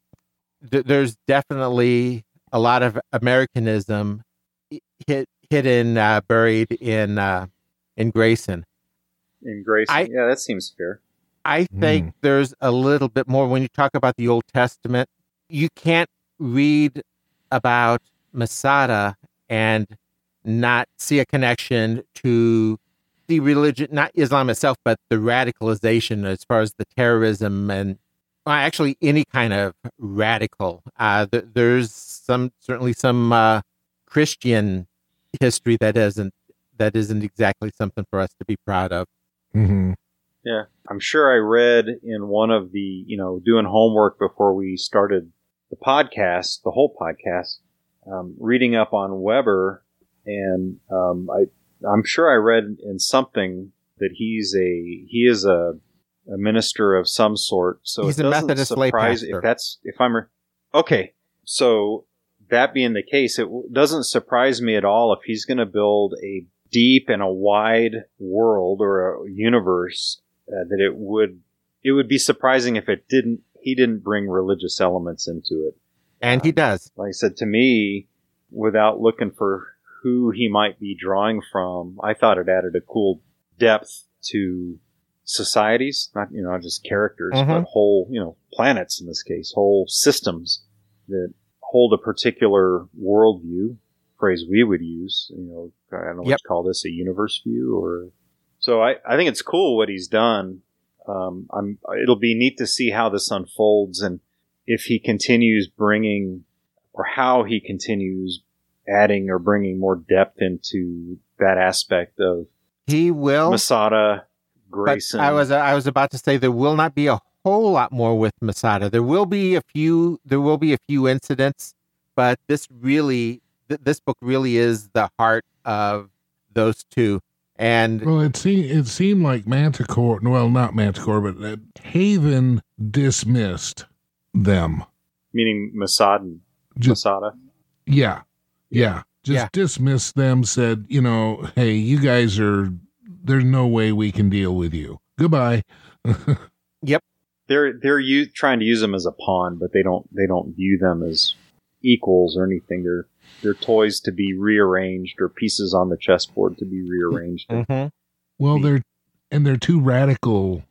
th- there's definitely a lot of Americanism i- hit, hidden, uh, buried in uh, in Grayson. in Grace, I- yeah, that seems fair. I think there's a little bit more when you talk about the Old Testament. You can't read about Masada and not see a connection to the religion, not Islam itself, but the radicalization as far as the terrorism and well, actually any kind of radical. Uh, th- there's some certainly some uh, Christian history that isn't that isn't exactly something for us to be proud of. hmm Yeah. I'm sure I read in one of the, you know, doing homework before we started the podcast, the whole podcast, um, reading up on Weber, and um, I, I'm sure I read in something that he's a he is a, a minister of some sort. So He's it a doesn't Methodist lay surprise pastor. if that's if I'm re- okay. So that being the case, it w- doesn't surprise me at all if he's going to build a deep and a wide world or a universe uh, that it would it would be surprising if it didn't he didn't bring religious elements into it And he does. like I said to me, without looking for who he might be drawing from, I thought it added a cool depth to societies, not you know not just characters, Mhm. but whole you know planets in this case, whole systems that hold a particular worldview. Phrase we would use, you know, I don't know what Yep. to call this, a universe view, or so. I I think it's cool what he's done. Um, I'm. It'll be neat to see how this unfolds and if he continues bringing or how he continues adding or bringing more depth into that aspect of He will. Masada, but Grayson. I was I was about to say there will not be a whole lot more with Masada. There will be a few. There will be a few incidents, but this really, th- this book really is the heart of those two. And Well, it seemed it seemed like Manticore. Well, not Manticore, but uh, Haven dismissed them. meaning Masada. Masada. yeah, yeah. Just Yeah. dismissed them. Said, you know, hey, you guys are. There's no way we can deal with you. Goodbye. Yep. They're they're u- trying to use them as a pawn, but they don't they don't view them as equals or anything. They're they're toys to be rearranged or pieces on the chessboard to be rearranged. Mhm. well, they're and they're too radical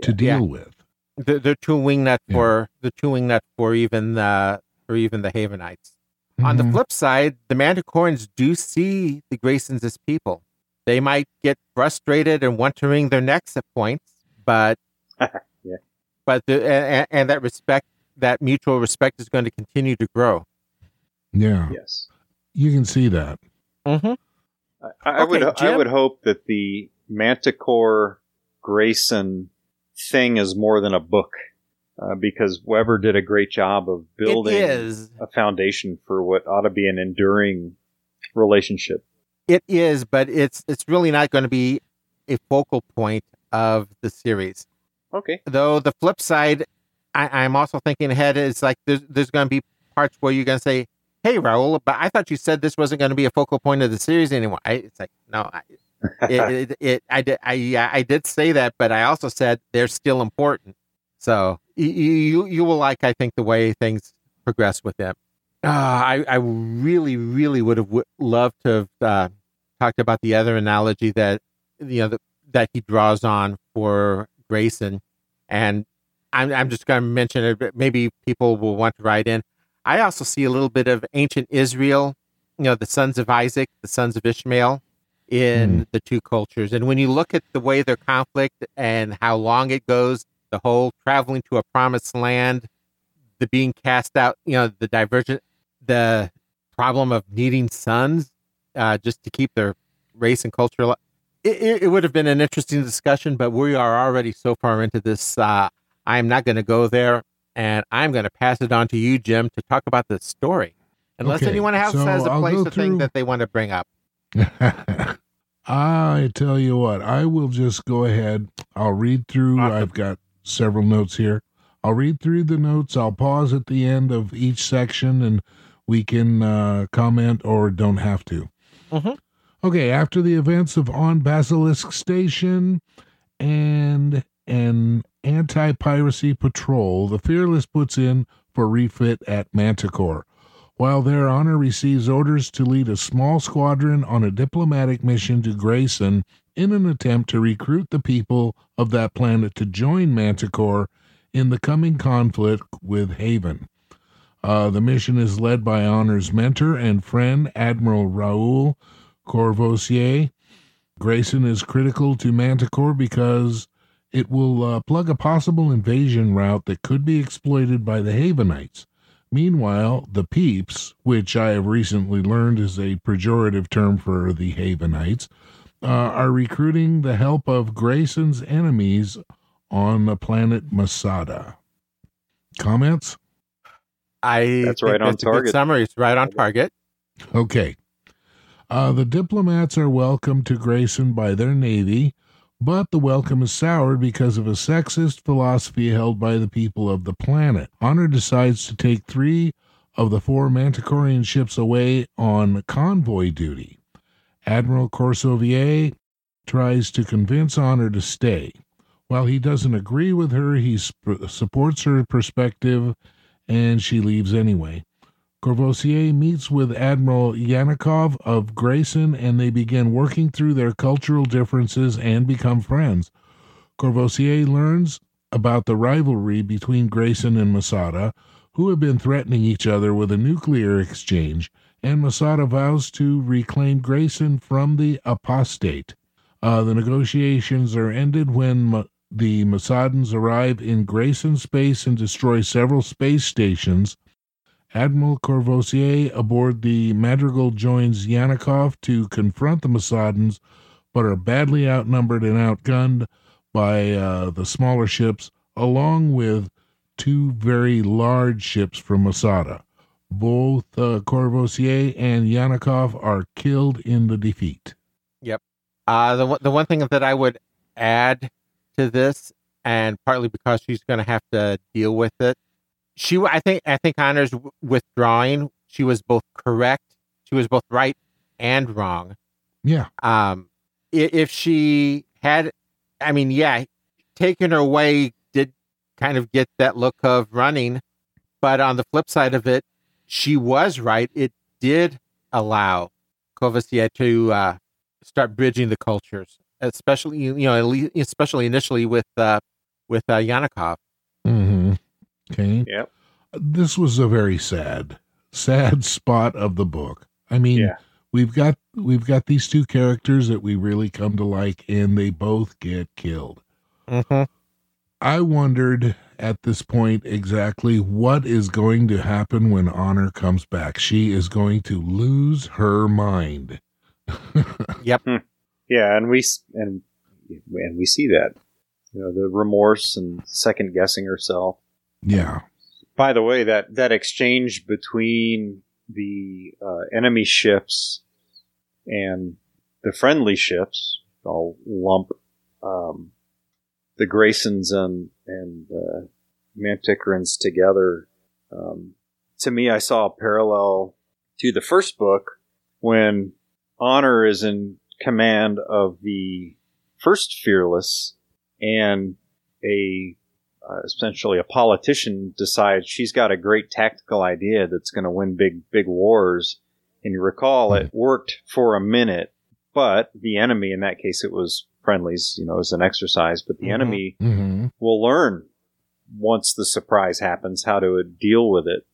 to deal Yeah. with. they're, they're too wingnut Yeah. for the too wingnut for even the for even the Havenites. On the Mhm. flip side, the Manticorans do see the Graysons as people. They might get frustrated and want to wring their necks at points, but Yeah. but the, and, and that respect, that mutual respect, is going to continue to grow. yeah, Yes. you can see that. Mm-hmm. I, I would Okay, I would hope that the Manticore Grayson thing is more than a book, uh, because Weber did a great job of building a foundation for what ought to be an enduring relationship. It is, but it's it's really not going to be a focal point of the series. Okay. though the flip side I, i'm also thinking ahead is like there's, there's going to be parts where you're going to say hey raul but i thought you said this wasn't going to be a focal point of the series anymore I, it's like no I, it, it, it, I did I, yeah, I did say that but i also said they're still important so you you, you will like i think the way things progress with them uh, I, I really really would have w- loved to have uh, talked about the other analogy that you know the, that he draws on for Grayson, and I'm I'm just going to mention it. But maybe people will want to write in. I also see a little bit of ancient Israel, you know, the sons of Isaac, the sons of Ishmael, in the two cultures. And when you look at the way their conflict and how long it goes, the whole traveling to a promised land, the being cast out, you know, the divergent, the problem of needing sons uh, just to keep their race and culture alive it, it, it would have been an interesting discussion, but we are already so far into this. Uh, I am not going to go there, and I'm going to pass it on to you, Jim, to talk about the story. Unless Okay, anyone else so has a I'll place a thing that they want to bring up. I tell you what, I will just go ahead. I'll read through. Awesome. I've got several notes here. I'll read through the notes. I'll pause at the end of each section and we can uh, comment or don't have to. Mhm. Okay, after the events of On Basilisk Station and an anti piracy patrol, the Fearless puts in for refit at Manticore while their honor receives orders to lead a small squadron on a diplomatic mission to Grayson in an attempt to recruit the people of that planet to join Manticore in the coming conflict with Haven. Uh, the mission is led by Honor's mentor and friend, Admiral Raoul Courvosier. Grayson is critical to Manticore because it will uh, plug a possible invasion route that could be exploited by the Havenites. Meanwhile, the Peeps, which I have recently learned is a pejorative term for the Havenites, uh, are recruiting the help of Grayson's enemies on the planet Masada. Comments? I That's think right on that's target. summary. It's right on target. Okay. Uh, the diplomats are welcomed to Grayson by their navy, but the welcome is soured because of a sexist philosophy held by the people of the planet. Honor decides to take three of the four Manticorian ships away on convoy duty. Admiral Courvosier tries to convince Honor to stay. While he doesn't agree with her, he sp- supports her perspective and she leaves anyway. Courvosier meets with Admiral Yanakov of Grayson and they begin working through their cultural differences and become friends. Courvosier learns about the rivalry between Grayson and Masada, who have been threatening each other with a nuclear exchange, and Masada vows to reclaim Grayson from the apostate. Uh, the negotiations are ended when Ma- the Masadans arrive in Grayson space and destroy several space stations. Admiral Courvosier aboard the Madrigal joins Yanakov to confront the Masadans, but are badly outnumbered and outgunned by uh, the smaller ships, along with two very large ships from Masada. Both uh, and Yanakov are killed in the defeat. Yep. Uh, the one- the one thing that I would add to this, and partly because she's going to have to deal with it, she I think I think Honor's withdrawing. She was both correct. She was both right and wrong. Yeah. Um, if she had, I mean, yeah, taking her away did kind of get that look of running, but on the flip side of it, she was right. It did allow Courvosier to uh, start bridging the cultures, especially you know, at least, especially initially with uh, with uh, Yanakov. Mm-hmm. Okay. Yep. This was a very sad, sad spot of the book. I mean, Yeah. we've got we've got these two characters that we really come to like, and they both get killed. Mm-hmm. I wondered at this point exactly what is going to happen when Honor comes back. She is going to lose her mind. Yep. Yeah, and we and and we see that. You know, the remorse and second guessing herself. yeah. By the way, that that exchange between the uh, enemy ships and the friendly ships, I'll lump um, the Graysons and and uh, Manticorans together. Um, to me, I saw a parallel to the first book when Honor is in command of the first Fearless, and a uh, essentially a politician decides she's got a great tactical idea that's going to win big big wars. And you recall it worked for a minute, but the enemy in that case it was friendlies, you know, as an exercise. But the Mhm. enemy Mm-hmm. will learn once the surprise happens how to deal with it.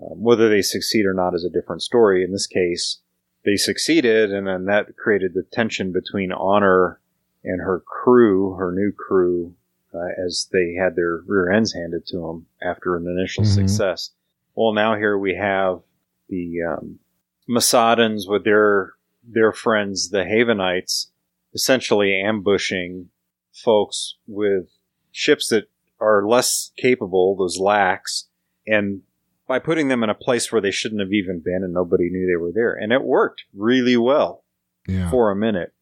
Um, whether they succeed or not is a different story. In this case, they succeeded, and then that created the tension between Honor and her crew, her new crew, uh, as they had their rear ends handed to them after an initial Mhm. success. Well, now here we have the um, Masadans with their their friends, the Havenites, essentially ambushing folks with ships that are less capable, those lacks, and by putting them in a place where they shouldn't have even been and nobody knew they were there. And it worked really well Yeah. for a minute.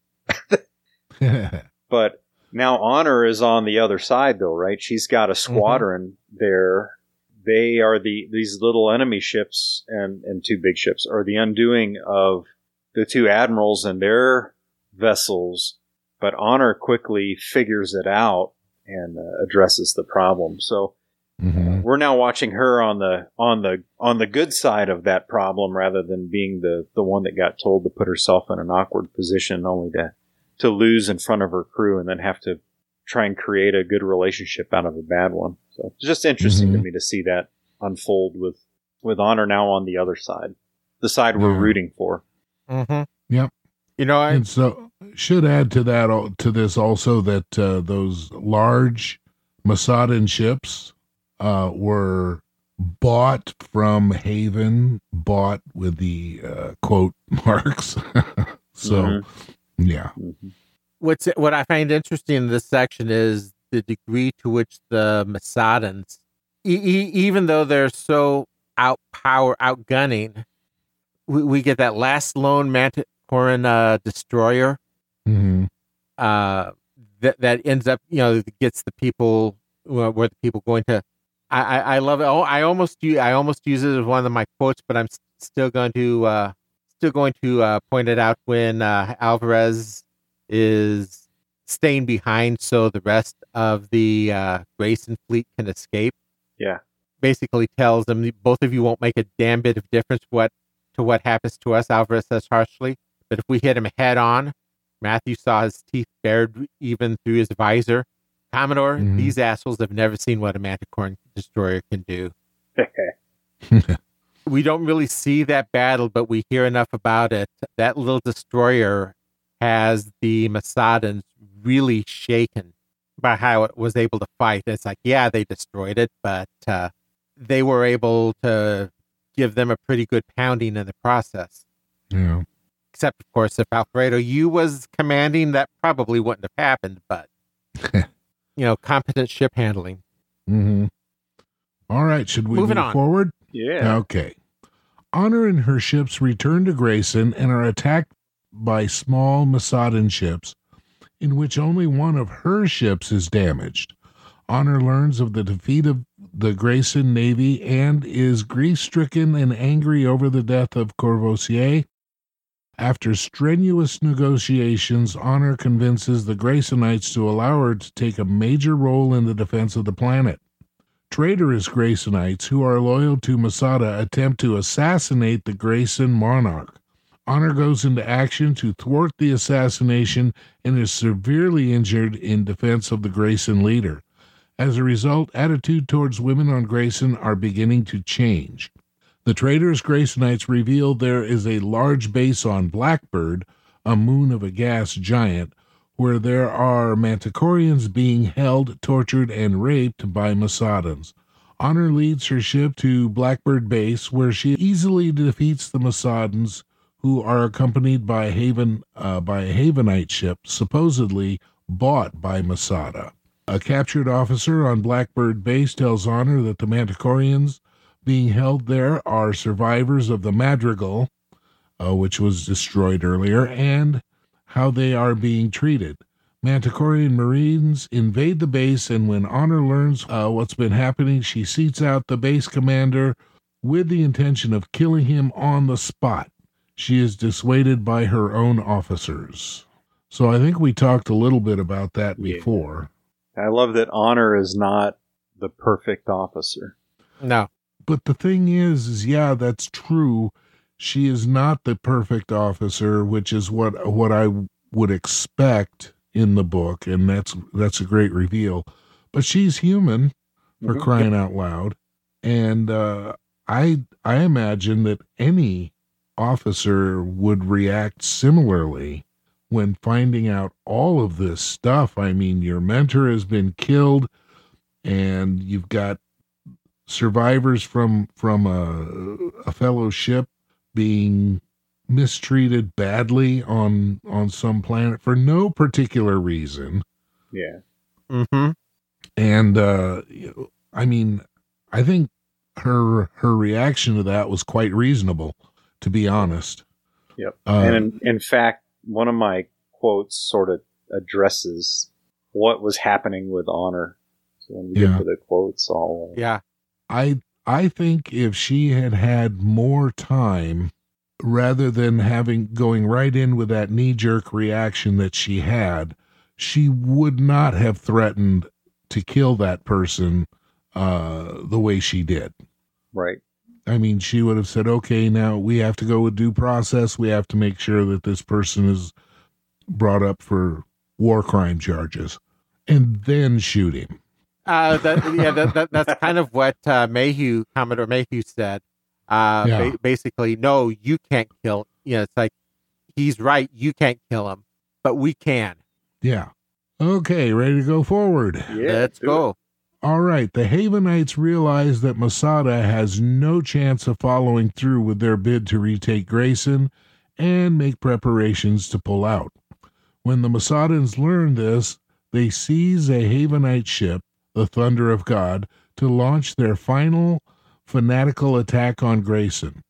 But now Honor is on the other side though, right? She's got a mm-hmm. squadron there. They are the these little enemy ships and, and two big ships are the undoing of the two admirals and their vessels. But Honor quickly figures it out and uh, addresses the problem. So Mhm. we're now watching her on the on the on the good side of that problem rather than being the the one that got told to put herself in an awkward position only to to lose in front of her crew and then have to try and create a good relationship out of a bad one. So it's just interesting to Mhm. me to see that unfold with with honor now on the other side, the side we're rooting for. Mm-hmm. Yep. You know, I, And so, should add to that to this also that uh, those large Masadan ships uh, were bought from Haven, bought with the uh, quote marks. so, Mhm. Yeah. Mhm. What's what I find interesting in this section is the degree to which the Masadans, e- e- even though they're so out outpower, outgunning, we, we get that last lone Manticoran uh, destroyer hmm uh, that that ends up, you know, gets the people where where the people going to. I, I, I love it. Oh, I almost use I almost use it as one of my quotes, but I'm still going to uh, still going to uh, point it out when uh, Alvarez is staying behind, so the rest of the uh, Grayson fleet can escape. Yeah. basically tells them both of you won't make a damn bit of difference what to what happens to us. Alvarez says harshly, but if we hit him head on, Matthew saw his teeth bared even through his visor. Commodore, Mhm. these assholes have never seen what a Manticore destroyer can do. We don't really see that battle, but we hear enough about it. That little destroyer has the Masadans really shaken by how it was able to fight. It's like, yeah, they destroyed it, but uh, they were able to give them a pretty good pounding in the process. Yeah. Except, of course, if Alfredo Yu was commanding, that probably wouldn't have happened. But you know, competent ship handling. hmm All right. Should we Moving move on. forward? Yeah. Okay. Honor and her ships return to Grayson and are attacked by small Masadan ships, in which only one of her ships is damaged. Honor learns of the defeat of the Grayson Navy and is grief stricken and angry over the death of Courvosier. After strenuous negotiations, Honor convinces the Graysonites to allow her to take a major role in the defense of the planet. Traitorous Graysonites who are loyal to Masada attempt to assassinate the Grayson monarch. Honor goes into action to thwart the assassination and is severely injured in defense of the Grayson leader. As a result, attitude towards women on Grayson are beginning to change. The traitorous Graysonites reveal there is a large base on Blackbird, a moon of a gas giant, where there are Manticorians being held, tortured, and raped by Masadans. Honor leads her ship to Blackbird Base, where she easily defeats the Masadans, who are accompanied by Haven uh, by a Havenite ship, supposedly bought by Masada. A captured officer on Blackbird Base tells Honor that the Manticorians being held there are survivors of the Madrigal, uh, which was destroyed earlier, and how they are being treated. Manticorian Marines invade the base, and when Honor learns uh, what's been happening, she seats out the base commander with the intention of killing him on the spot. She is dissuaded by her own officers. So I think we talked a little bit about that Yeah. before. I love that Honor is not the perfect officer. No, But the thing is, is yeah, that's true. She is not the perfect officer, which is what what I would expect in the book, and that's that's a great reveal. But she's human for Mhm. crying out loud, and uh, I I imagine that any officer would react similarly when finding out all of this stuff. I mean, your mentor has been killed, and you've got survivors from from a, a fellow ship being mistreated badly on on some planet for no particular reason Yeah. mm-hmm. and uh i mean i think her her reaction to that was quite reasonable to be honest Yep. uh, and in, in fact, one of my quotes sort of addresses what was happening with Honor. So when we Yeah. get to the quotes, I'll. Uh, yeah, I I think if she had had more time rather than having going right in with that knee jerk reaction that she had, she would not have threatened to kill that person uh the way she did. Right. I mean, she would have said, "Okay, now we have to go with due process. We have to make sure that this person is brought up for war crime charges and then shoot him." Uh, that, yeah, that, that, that's kind of what uh, Mayhew, Commodore Mayhew said. Uh, Yeah. ba- basically, no, you can't kill. You know, it's like he's right. You can't kill him, but we can. Yeah. Okay, ready to go forward. Yeah. Let's do go. All right, the Havenites realize that Masada has no chance of following through with their bid to retake Grayson and make preparations to pull out. When the Masadans learn this, they seize a Havenite ship, the Thunder of God, to launch their final fanatical attack on Grayson.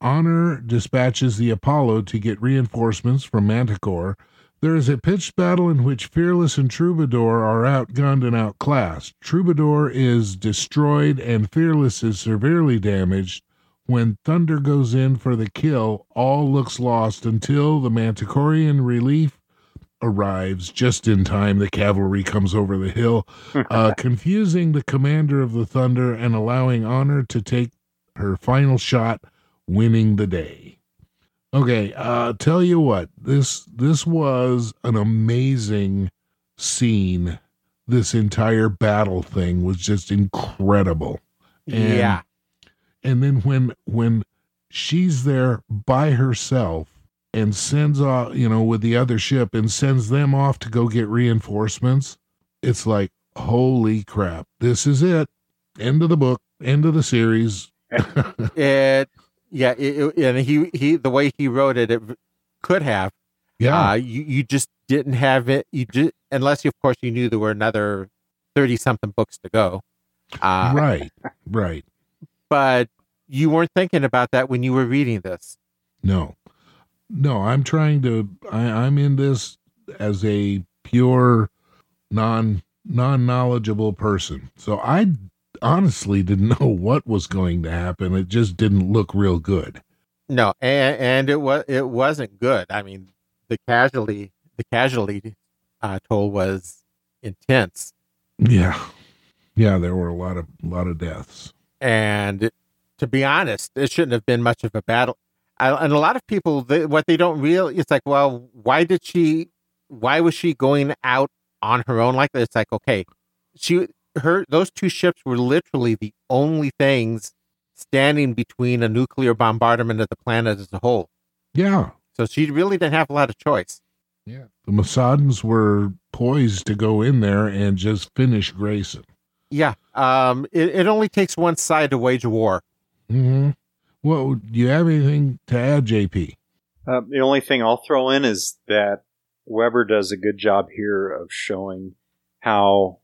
Honor dispatches the Apollo to get reinforcements from Manticore. There is a pitched battle in which Fearless and Troubadour are outgunned and outclassed. Troubadour is destroyed and Fearless is severely damaged. When Thunder goes in for the kill, all looks lost until the Manticorian relief arrives just in time. The cavalry comes over the hill, uh, confusing the commander of the Thunder and allowing Honor to take her final shot, winning the day. Okay, uh, tell you what, this this was an amazing scene. This entire battle thing was just incredible. And- yeah. and then when when she's there by herself and sends off you know with the other ship and sends them off to go get reinforcements it's like holy crap this is it end of the book end of the series It, yeah, it, it- and he, he, the way he wrote it, it could have. yeah Uh, you, you just didn't have it. You just, unless you, of course, you knew there were another 30 something books to go. Uh, right right But you weren't thinking about that when you were reading this. no no i'm trying to I, i'm in this as a pure non non knowledgeable person so i honestly didn't know what was going to happen it just didn't look real good No, and, and it was, it wasn't good. I mean, the casualty, the casualty uh, toll was intense. Yeah. Yeah, there were a lot of a lot of deaths. And to be honest, it shouldn't have been much of a battle. I, and a lot of people, they, what they don't realize, it's like, well, why did she? Why was she going out on her own like that? It's like, okay, she, her, those two ships were literally the only things standing between a nuclear bombardment of the planet as a whole. Yeah. So she really didn't have a lot of choice. Yeah. The Masadans were poised to go in there and just finish Grayson. Yeah. Um. It, it only takes one side to wage a war. Mm-hmm. Well, do you have anything to add, JP? Uh, the only thing I'll throw in is that Weber does a good job here of showing how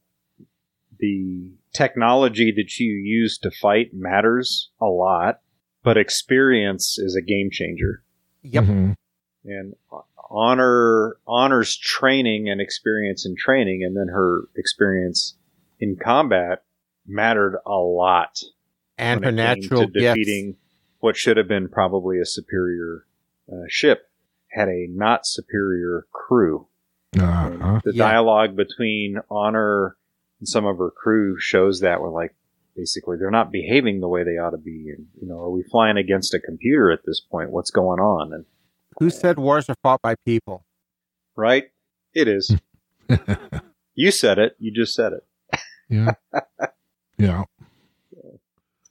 the technology that you use to fight matters a lot, but experience is a game changer. Yep. Mhm. And honor honors training and experience in training, and then her experience in combat mattered a lot. And her when it came natural to gifts. defeating what should have been probably a superior uh, ship had a not superior crew. Uh-huh. The Yeah. dialogue between Honor and some of her crew shows that we're like basically they're not behaving the way they ought to be. And you know, are we flying against a computer at this point? What's going on? And Who said wars are fought by people? right, it is. you said it. You just said it. yeah. Yeah.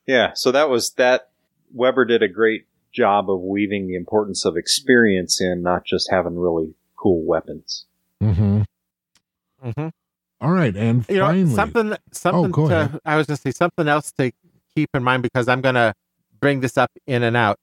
Yeah. So that was that. Weber did a great job of weaving the importance of experience in, not just having really cool weapons. Mm-hmm. Mm-hmm. All right. And You know, finally, something, something. go to. I was going to say something else to keep in mind because I'm going to bring this up in and out.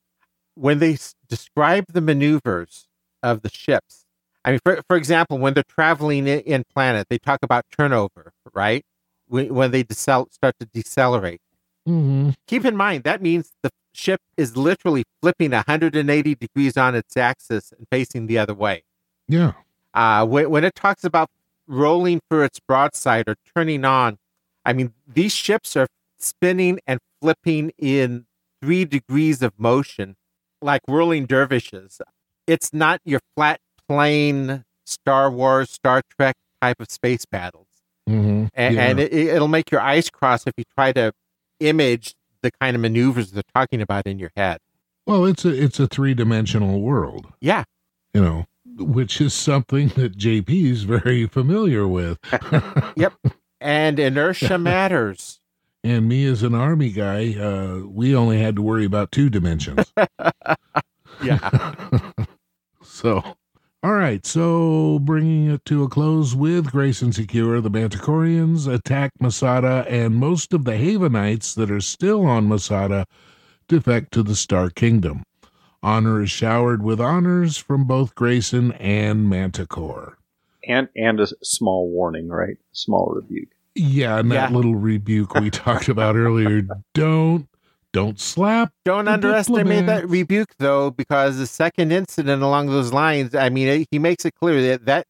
When they s- describe the maneuvers of the ships, I mean, for, for example, when they're traveling in, in planet, they talk about turnover, right? When, when they decel- start to decelerate. hmm Keep in mind that means the ship is literally flipping 180 degrees on its axis and facing the other way. yeah. Uh, when, when it talks about rolling for its broadside or turning on, I mean, these ships are spinning and flipping in three degrees of motion like whirling dervishes. It's not your flat plane Star Wars, Star Trek type of space battles. hmm And, Yeah. and it, it'll make your eyes cross if you try to image the kind of maneuvers they're talking about in your head. Well, it's a it's a three dimensional world, Yeah. you know, which is something that JP is very familiar with. Yep, and inertia matters. And me as an army guy, uh, we only had to worry about two dimensions. Yeah. so, all right. So, bringing it to a close with Grayson Secure, the Manticorians attack Masada, and most of the Havenites that are still on Masada defect to the Star Kingdom. Honor is showered with honors from both Grayson and Manticore. And and a small warning, right? Small rebuke. Yeah, and that Yeah. little rebuke we talked about earlier. Don't don't slap. Don't underestimate that rebuke, though, because the second incident along those lines, I mean, it- he makes it clear that that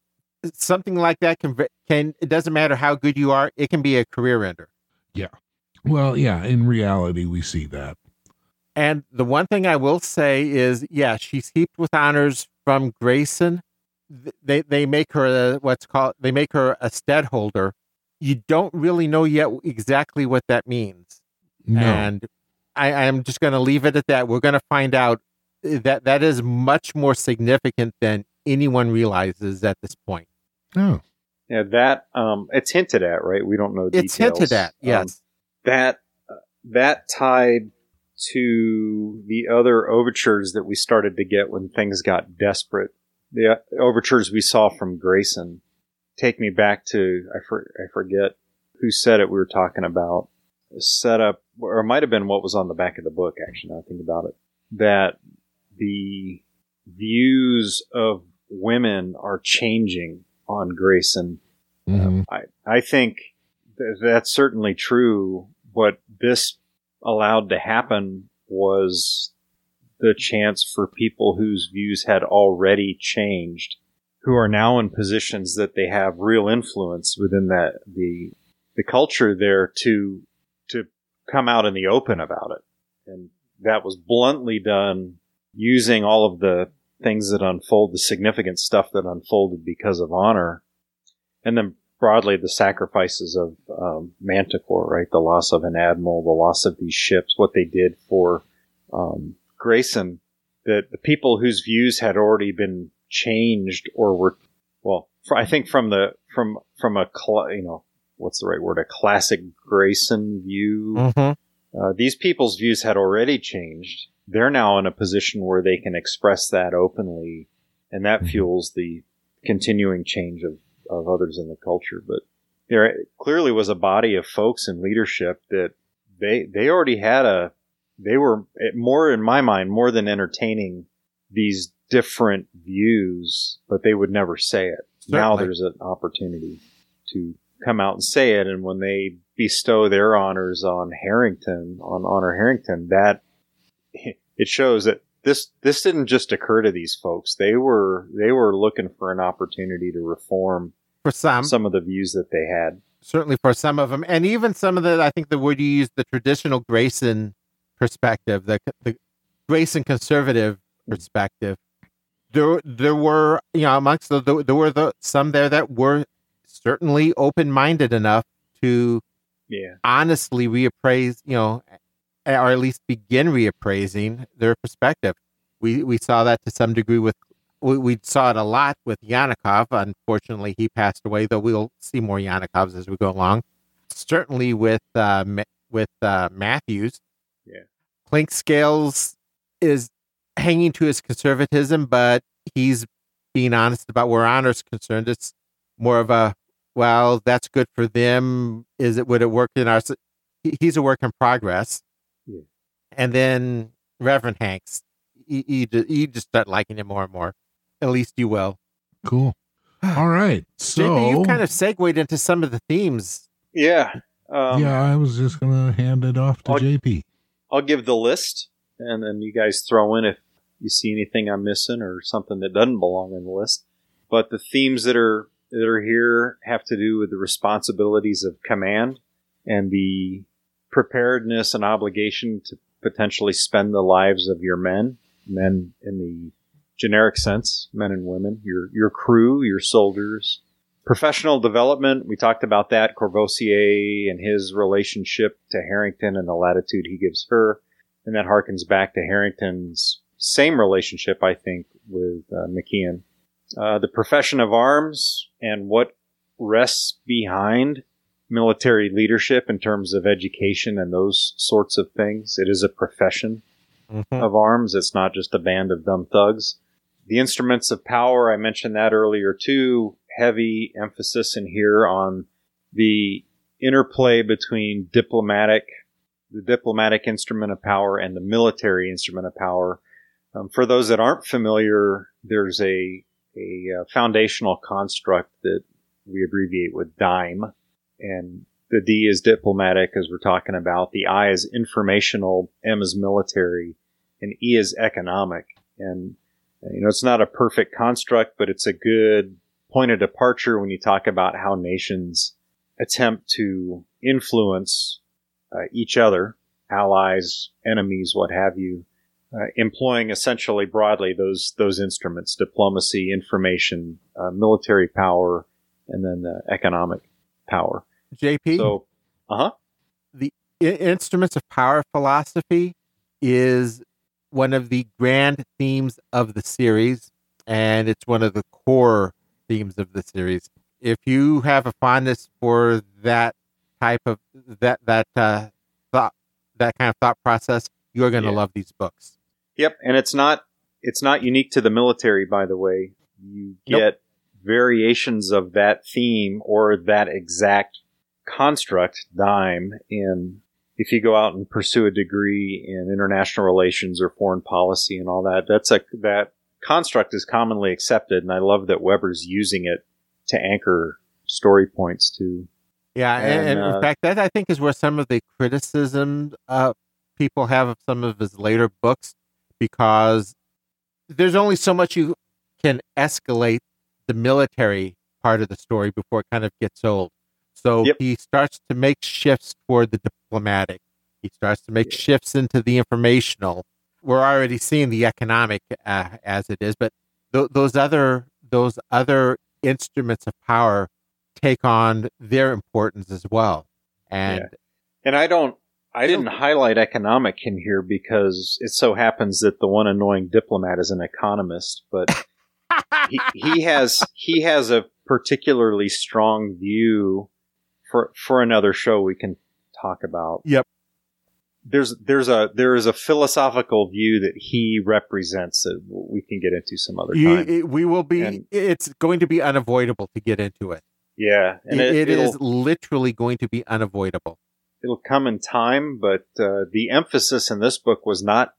something like that can can it doesn't matter how good you are, it can be a career ender. Yeah. Well, yeah, in reality we see that. And the one thing I will say is, yeah, she's heaped with honors from Grayson. They they make her a, what's called they make her a steadholder. You don't really know yet exactly what that means. No. And I, I'm just going to leave it at that. We're going to find out uh, that that is much more significant than anyone realizes at this point. oh. Yeah, that um, it's hinted at, right? We don't know. Details. It's hinted at, Um, yes. that uh, that tied to the other overtures that we started to get when things got desperate. The uh, overtures we saw from Grayson take me back to I, for, I forget who said it. We were talking about set up, or it might have been what was on the back of the book. Actually, now I think about it, that the views of women are changing on Grayson Mhm. I, I think th- that's certainly true. What this allowed to happen was the chance for people whose views had already changed, who are now in positions that they have real influence within that the the culture there to to come out in the open about it, and that was bluntly done using all of the things that unfold, the significant stuff that unfolded because of honor and then broadly the sacrifices of um, Manticore, right? The loss of an admiral, the loss of these ships, what they did for um, Grayson, that the people whose views had already been changed or were, well, I think from the from from a you know what's the right word, a classic Grayson view. Mm-hmm. Uh, these people's views had already changed. They're now in a position where they can express that openly, and that Mhm. fuels the continuing change of, of others in the culture. But there clearly was a body of folks in leadership that they they already had a they were eh, more in my mind more than entertaining these different views, but they would never say it. Now there's an opportunity to come out and say it, and when they bestow their honors on Harrington, on Honor Harrington, that it shows that this this didn't just occur to these folks. They were they were looking for an opportunity to reform For some, some of the views that they had. certainly for some of them, and even some of the, I think the word you used, the traditional Grayson perspective, the the Grayson conservative perspective. There, there were, you know, amongst the, there, there were the some there that were certainly open minded enough to Yeah, honestly reappraise, you know, or at least begin reappraising their perspective. We we saw that to some degree with we, we saw it a lot with Yanakov. Unfortunately, he passed away. Though we'll see more Yanakovs as we go along. Certainly with uh, with uh, Matthews. Yeah. Clinkscales is hanging to his conservatism, but he's being honest about where honor's concerned. It's more of a well, that's good for them. Is it would it work in our? He's a work in progress. Yeah. And then Reverend Hanks, you, you, you just start liking him more and more. At least you will. Cool. All right. So JP, you kind of segued into some of the themes. yeah. Um, yeah, I was just gonna hand it off to I'll- JP. I'll give the list, and then you guys throw in if you see anything I'm missing or something that doesn't belong in the list. But the themes that are that are here have to do with the responsibilities of command and the preparedness and obligation to potentially spend the lives of your men, men in the generic sense, men and women, your your crew, your soldiers. Professional development, we talked about that. Courvosier and his relationship to Harrington and the latitude he gives her. And that harkens back to Harrington's same relationship, I think, with uh, McKeon. Uh, the profession of arms and what rests behind military leadership in terms of education and those sorts of things. It is a profession Mhm. of arms. It's not just a band of dumb thugs. The instruments of power, I mentioned that earlier too. Heavy emphasis in here on the interplay between diplomatic, the diplomatic instrument of power and the military instrument of power. Um, for those that aren't familiar, there's a a uh, foundational construct that we abbreviate with DIME, and the D is diplomatic, as we're talking about. The I is informational, M is military, and E is economic. And you know, it's not a perfect construct, but it's a good point of departure when you talk about how nations attempt to influence uh, each other, allies, enemies, what have you, uh, employing essentially broadly those those instruments: diplomacy, information, uh, military power, and then economic power. JP. So, uh huh. The I- instruments of power philosophy is one of the grand themes of the series, and it's one of the core themes of the series. If you have a fondness for that type of that that uh, thought, that kind of thought process, you're going to Yeah. love these books. Yep, and it's not it's not unique to the military, by the way. You Nope. get variations of that theme or that exact construct, dime, in if you go out and pursue a degree in international relations or foreign policy and all that. That's a that construct is commonly accepted, and I love that Weber's using it to anchor story points to. Yeah, and, And, and uh, in fact, that I think is where some of the criticism uh, people have of some of his later books, because there's only so much you can escalate the military part of the story before it kind of gets old. So Yep. he starts to make shifts toward the diplomatic. He starts to make shifts into the informational. We're already seeing the economic uh, as it is, but th- those other those other instruments of power take on their importance as well. And And I don't. I didn't highlight economic in here because it so happens that the one annoying diplomat is an economist, but he, he has he has a particularly strong view for for another show we can talk about. Yep. There's there's a there is a philosophical view that he represents that we can get into some other you- time. it- we will be. And- it's going to be unavoidable to get into it. yeah, and it, it, it literally going to be unavoidable. It'll come in time, but uh, the emphasis in this book was not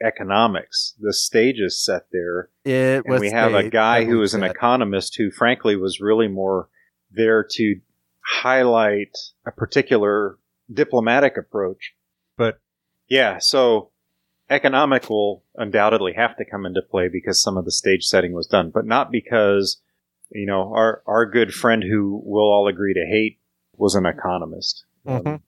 economics. The stage is set there, It and we have a guy who is an economist who, frankly, was really more there to highlight a particular diplomatic approach. But yeah, so economic will undoubtedly have to come into play because some of the stage setting was done, but not because you know our our good friend who we'll all agree to hate was an economist. Um, Mhm. it-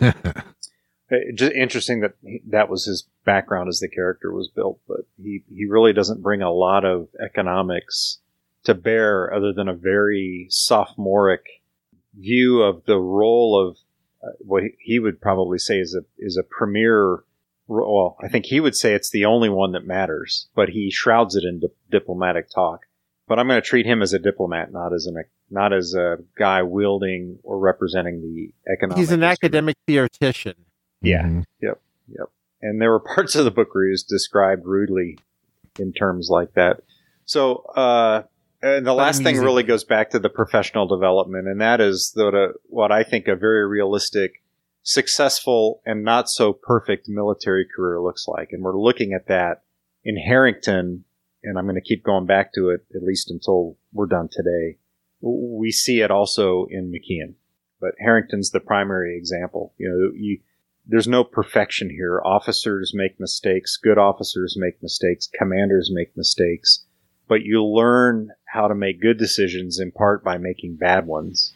just interesting that he, that was his background as the character was built, but he, he really doesn't bring a lot of economics to bear other than a very sophomoric view of the role of uh, what he- would probably say is a is a premier. Well, I think he would say it's the only one that matters, but he shrouds it in di- diplomatic talk. But I'm going to treat him as a diplomat, not as an not as a guy wielding or representing the economic. He's an instrument. academic theoretician. Yeah. Mhm. Yep. Yep. And there were parts of the book where he was described rudely in terms like that. So, uh, and the But last thing really goes back to the professional development, and that is that uh, what I think a very realistic, successful, and not so perfect military career looks like. And we're looking at that in Harrington, and I'm going to keep going back to it at least until we're done today. We see it also in McKeon, but Harrington's the primary example. You know, you there's no perfection here. Officers make mistakes. Good officers make mistakes. Commanders make mistakes. But you learn how to make good decisions in part by making bad ones.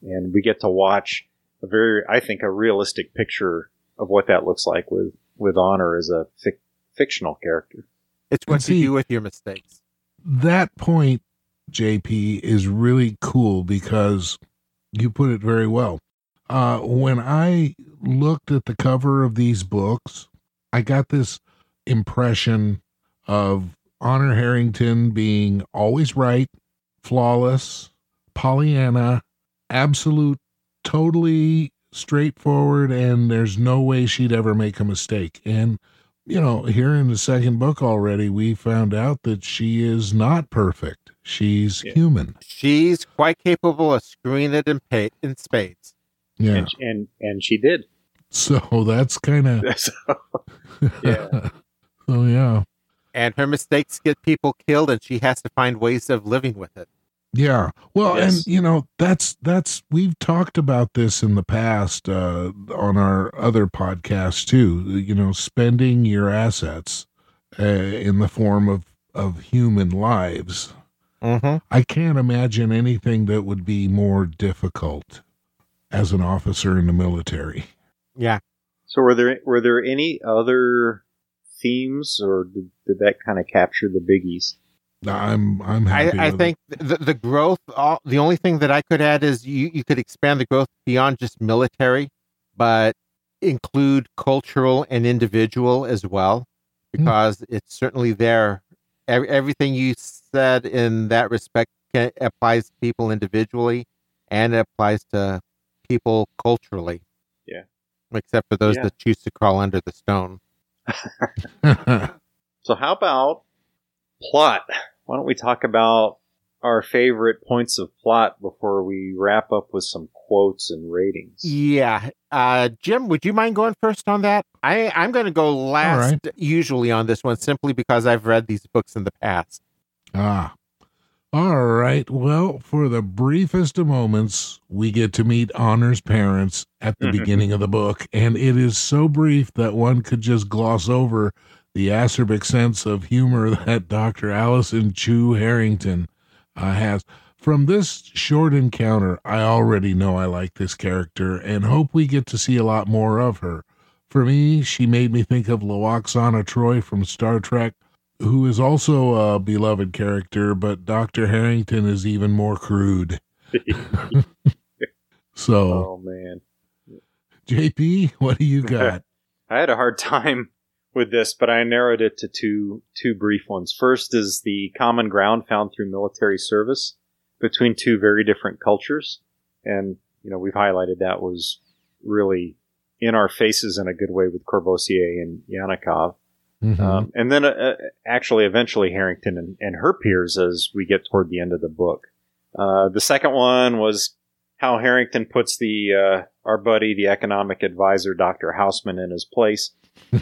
And we get to watch a very, I think, a realistic picture of what that looks like with, with Honor as a fic- fictional character. It's what see- you do with your mistakes. that point, JP, is really cool because you put it very well. Uh, when I looked at the cover of these books, I got this impression of Honor Harrington being always right, flawless, Pollyanna, absolute, totally straightforward, and there's no way she'd ever make a mistake. And you know, here in the second book already, we found out that she is not perfect. She's Yeah. human. She's quite capable of screwing it in, pa- in spades. Yeah. And, and, and she did. So that's kind of, So, Yeah. so yeah. and her mistakes get people killed, and she has to find ways of living with it. Yeah. Well, Yes. and you know, that's that's we've talked about this in the past uh on our other podcast too, you know, spending your assets uh, in the form of of human lives. Mm-hmm. I can't imagine anything that would be more difficult as an officer in the military. Yeah. So were there were there any other themes, or did, did that kind of capture the biggies? I'm I'm happy I with think the, the growth, all, the only thing that I could add is you, you could expand the growth beyond just military, but include cultural and individual as well, hmm. because it's certainly there. Ev- everything you said in that respect can, applies to people individually and it applies to people culturally. Yeah. Except for those Yeah. that choose to crawl under the stone. So how about plot? Why don't we talk about our favorite points of plot before we wrap up with some quotes and ratings? Yeah. Uh, Jim, would you mind going first on that? I, I'm going to go last usually on this one simply because I've read these books in the past. ah. All right. Well, for the briefest of moments, we get to meet Honor's parents at the Mhm. beginning of the book, and it is so brief that one could just gloss over the acerbic sense of humor that Dr. Allison Chou Harrington uh, has. From this short encounter, I already know I like this character and hope we get to see a lot more of her. For me, she made me think of Lwaxana Troi from Star Trek, who is also a beloved character, but Dr. Harrington is even more crude. So, oh man. JP, what do you got? I had a hard time with this, but I narrowed it to two two brief ones. First is the common ground found through military service between two very different cultures, and you know we've highlighted that was really in our faces in a good way with Courvosier and Yanakov. Mhm. Um, and then, uh, uh, actually, eventually Harrington and, and her peers as we get toward the end of the book. Uh, the second one was how Harrington puts the uh, our buddy, the economic advisor, Dr. Houseman, in his place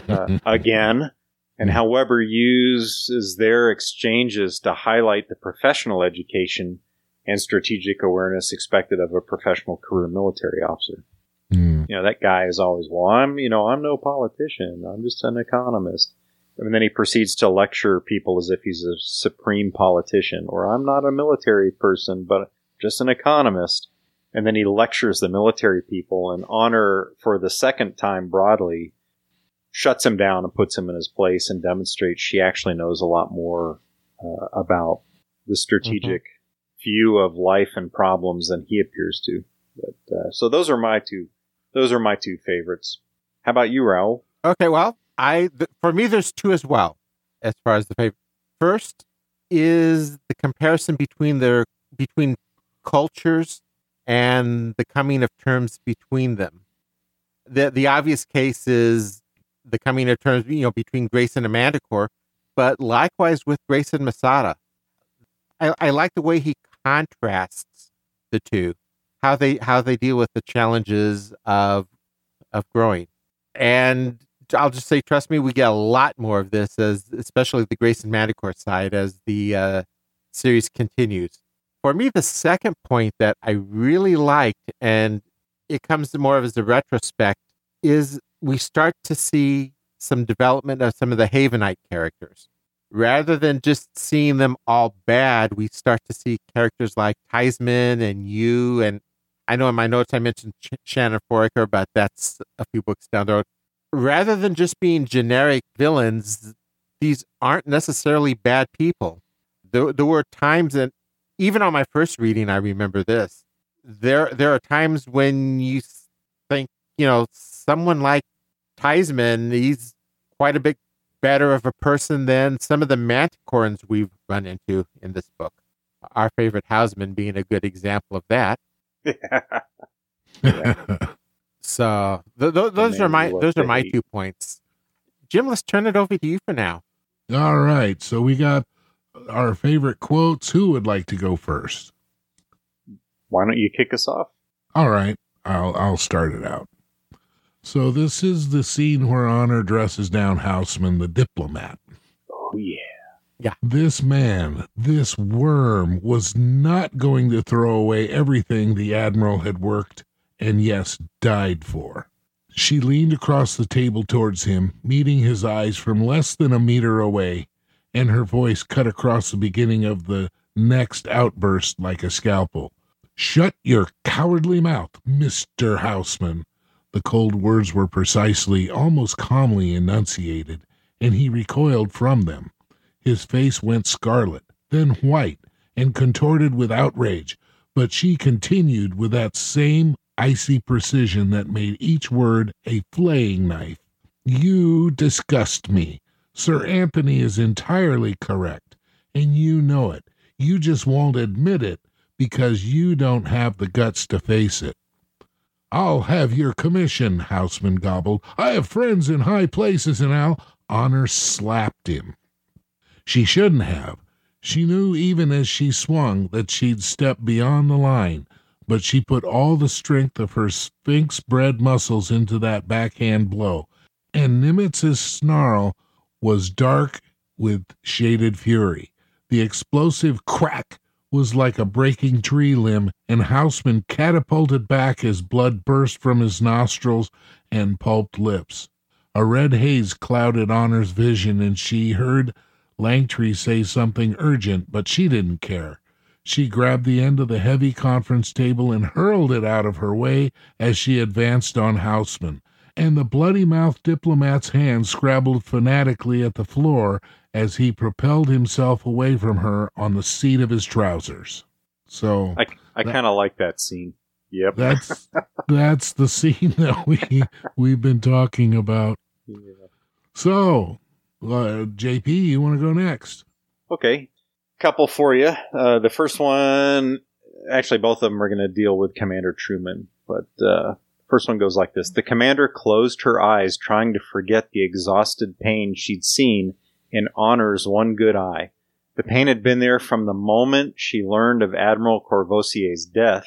uh, again, and how Weber uses their exchanges to highlight the professional education and strategic awareness expected of a professional career military officer Mm. you know, that guy is always, well, I'm, you know, I'm no politician. I'm just an economist. And then he proceeds to lecture people as if he's a supreme politician, or I'm not a military person, but just an economist. And then he lectures the military people in honor for the second time broadly shuts him down and puts him in his place and demonstrates she actually knows a lot more uh, about the strategic view of life and problems than he appears to. But uh, so those are my two. Those are my two favorites. How about you, Raul? Okay, well, I th- for me there's two as well as far as the favorite. First is the comparison between their between cultures and the coming of terms between them. The the obvious case is the coming of terms, you know, between Grayson and Manticore, but likewise with Grace and Masada. I, I like the way he contrasts the two, how they how they deal with the challenges of of growing. And I'll just say, trust me, we get a lot more of this, as especially the Grace and Manticore side, as the uh, series continues. For me, the second point that I really liked, and it comes more of as a retrospect, is we start to see some development of some of the Havenite characters. Rather than just seeing them all bad, we start to see characters like Theisman and Yu. And I know in my notes I mentioned Ch- Shannon Foraker, but that's a few books down the road rather than just being generic villains, these aren't necessarily bad people. There, there were times that, even on my first reading, I remember this. There, there are times when you think, you know, someone like Theisman, he's quite a bit better of a person than some of the Manticorans we've run into in this book. Our favorite Houseman being a good example of that. So th- th- those are my those are my hate. two points. Jim, let's turn it over to you for now. All right. So we got our favorite quotes. Who would like to go first? Why don't you kick us off? All right, I'll I'll start it out. So this is the scene where Honor dresses down Houseman, the diplomat. Oh, yeah. Yeah. This man, this worm, was not going to throw away everything the Admiral had worked and, yes, died for. She leaned across the table towards him, meeting his eyes from less than a meter away, and her voice cut across the beginning of the next outburst like a scalpel. Shut your cowardly mouth, Mr. Houseman. The cold words were precisely, almost calmly enunciated, and he recoiled from them. His face went scarlet, then white, and contorted with outrage, but she continued with that same icy precision that made each word a flaying knife. You disgust me. Sir Anthony is entirely correct, and you know it. You just won't admit it because you don't have the guts to face it. I'll have your commission, Houseman gobbled. I have friends in high places, and I'll. Honor slapped him. She shouldn't have. She knew even as she swung that she'd stepped beyond the line, but she put all the strength of her sphinx bred muscles into that backhand blow, and Nimitz's snarl was dark with shaded fury. The explosive crack was like a breaking tree limb, and Houseman catapulted back as blood burst from his nostrils and pulped lips. A red haze clouded Honor's vision, and she heard Langtry say something urgent, but she didn't care. She grabbed the end of the heavy conference table and hurled it out of her way as she advanced on Houseman, and the bloody mouthed diplomat's hand scrabbled fanatically at the floor as he propelled himself away from her on the seat of his trousers. So I, I kind of like that scene. Yep. that's that's the scene that we we've been talking about. Yeah. So, uh, JP, you want to go next? Okay, couple for you. Uh, the first one, actually, both of them are going to deal with Commander Truman, but uh, first one goes like this: The commander closed her eyes, trying to forget the exhausted pain she'd seen in Honor's one good eye. The pain had been there from the moment she learned of Admiral Courvosier's death,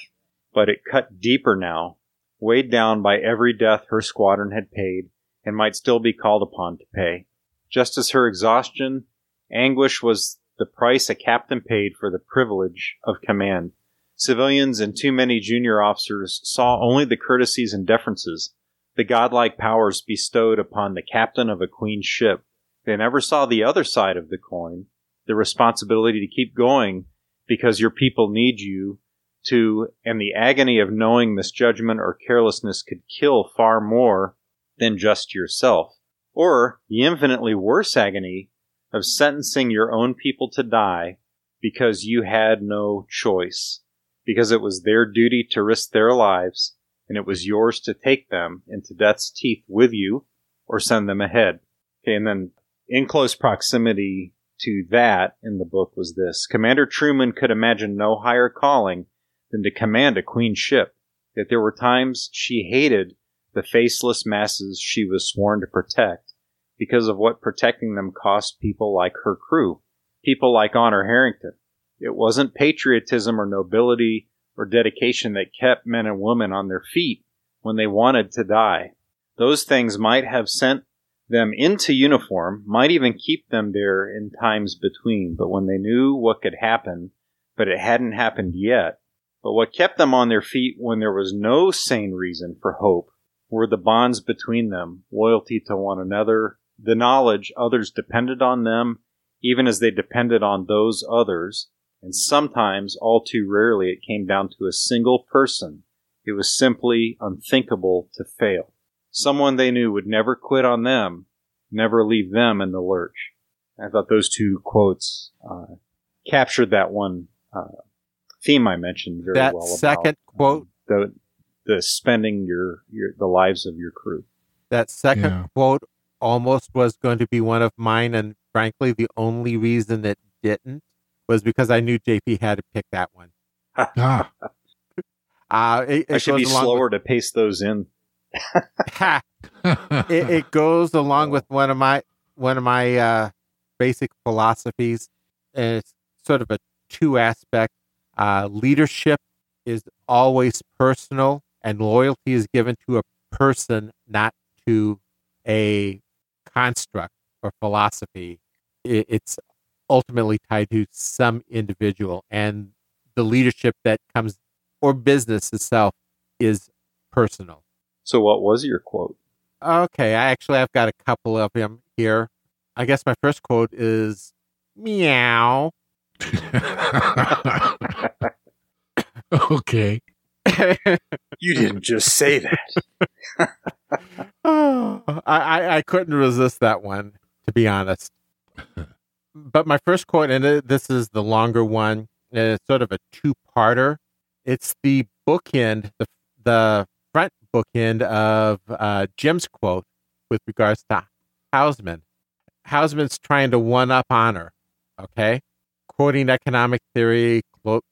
but it cut deeper now, weighed down by every death her squadron had paid and might still be called upon to pay. Just as her exhaustion, anguish was the price a captain paid for the privilege of command. Civilians and too many junior officers saw only the courtesies and deferences, the godlike powers bestowed upon the captain of a queen's ship. They never saw the other side of the coin, the responsibility to keep going because your people need you to, and the agony of knowing misjudgment or carelessness could kill far more than just yourself, or the infinitely worse agony of sentencing your own people to die because you had no choice, because it was their duty to risk their lives, and it was yours to take them into death's teeth with you or send them ahead. Okay, and then in close proximity to that in the book was this Commander Truman could imagine no higher calling than to command a queen ship, that there were times she hated the faceless masses she was sworn to protect because of what protecting them cost people like her crew, people like Honor Harrington. It wasn't patriotism or nobility or dedication that kept men and women on their feet when they wanted to die. Those things might have sent them into uniform, might even keep them there in times between, but when they knew what could happen, but it hadn't happened yet, but what kept them on their feet when there was no sane reason for hope were the bonds between them, loyalty to one another, the knowledge others depended on them, even as they depended on those others, and sometimes, all too rarely, it came down to a single person. It was simply unthinkable to fail. Someone they knew would never quit on them, never leave them in the lurch. I thought those two quotes uh, captured that one uh, theme I mentioned very well. That second about, quote- um, the the spending your your the lives of your crew. That second Yeah. quote almost was going to be one of mine, and frankly, the only reason it didn't was because I knew JP had to pick that one. Ah, Uh, it, I should be along slower to pace those in. It, it goes along with one of my one of my uh, basic philosophies, and it's sort of a two aspect. Uh, leadership is always personal, and loyalty is given to a person, not to a construct or philosophy. it, it's ultimately tied to some individual and the leadership that comes or business itself is personal. So, what was your quote? Okay, I actually I've got a couple of them here. I guess my first quote is meow. okay. You didn't just say that. oh, I, I, I couldn't resist that one, to be honest. but my first quote, and it, this is the longer one, and it's sort of a two-parter. It's the bookend, the the front bookend of uh, Jim's quote with regards to Houseman. Houseman's trying to one up honor, okay? Quoting economic theory,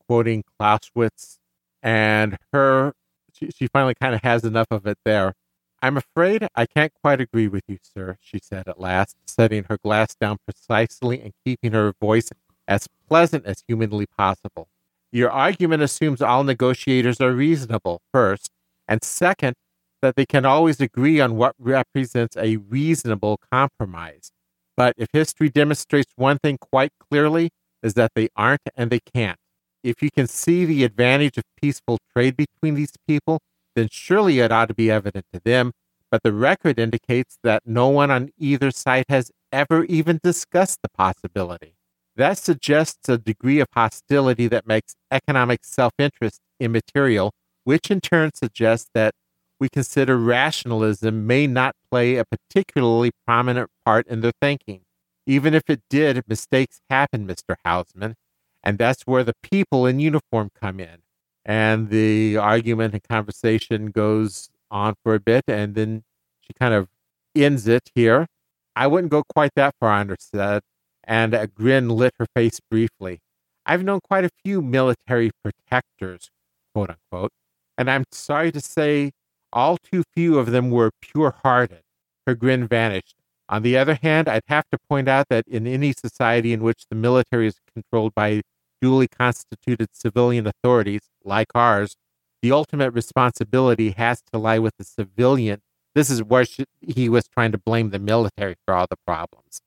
quoting Clausewitz, and her, she, she finally kind of has enough of it there. I'm afraid I can't quite agree with you, sir, she said at last, setting her glass down precisely and keeping her voice as pleasant as humanly possible. Your argument assumes all negotiators are reasonable, first, and second, that they can always agree on what represents a reasonable compromise. But if history demonstrates one thing quite clearly, is that they aren't and they can't. If you can see the advantage of peaceful trade between these people, then surely it ought to be evident to them. But the record indicates that no one on either side has ever even discussed the possibility. That suggests a degree of hostility that makes economic self interest immaterial, which in turn suggests that we consider rationalism may not play a particularly prominent part in their thinking. Even if it did, mistakes happen, Mr. Houseman, and that's where the people in uniform come in. And the argument and conversation goes on for a bit, and then she kind of ends it here. I wouldn't go quite that far, I understood, and a grin lit her face briefly. I've known quite a few military protectors, quote unquote, and I'm sorry to say all too few of them were pure hearted. Her grin vanished. On the other hand, I'd have to point out that in any society in which the military is controlled by duly constituted civilian authorities, like ours, the ultimate responsibility has to lie with the civilian. This is where she, he was trying to blame the military for all the problems.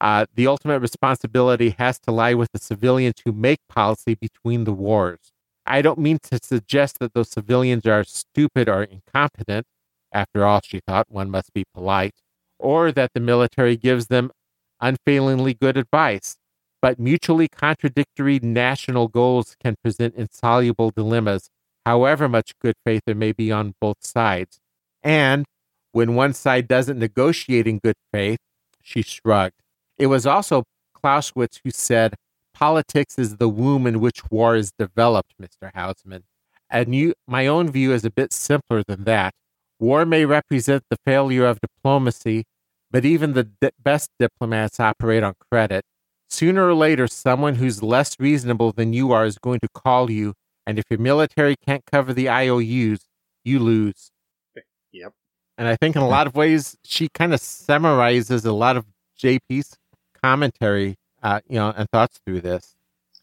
Uh, the ultimate responsibility has to lie with the civilians who make policy between the wars. I don't mean to suggest that those civilians are stupid or incompetent. After all, she thought, one must be polite, or that the military gives them unfailingly good advice. But mutually contradictory national goals can present insoluble dilemmas, however much good faith there may be on both sides. And when one side doesn't negotiate in good faith, she shrugged. It was also Clausewitz who said, Politics is the womb in which war is developed, Mr. Houseman. And you, my own view is a bit simpler than that. War may represent the failure of diplomacy, but even the di- best diplomats operate on credit. Sooner or later, someone who's less reasonable than you are is going to call you, and if your military can't cover the IOUs, you lose. Yep. And I think in a lot of ways, she kind of summarizes a lot of JP's commentary, uh, you know, and thoughts through this.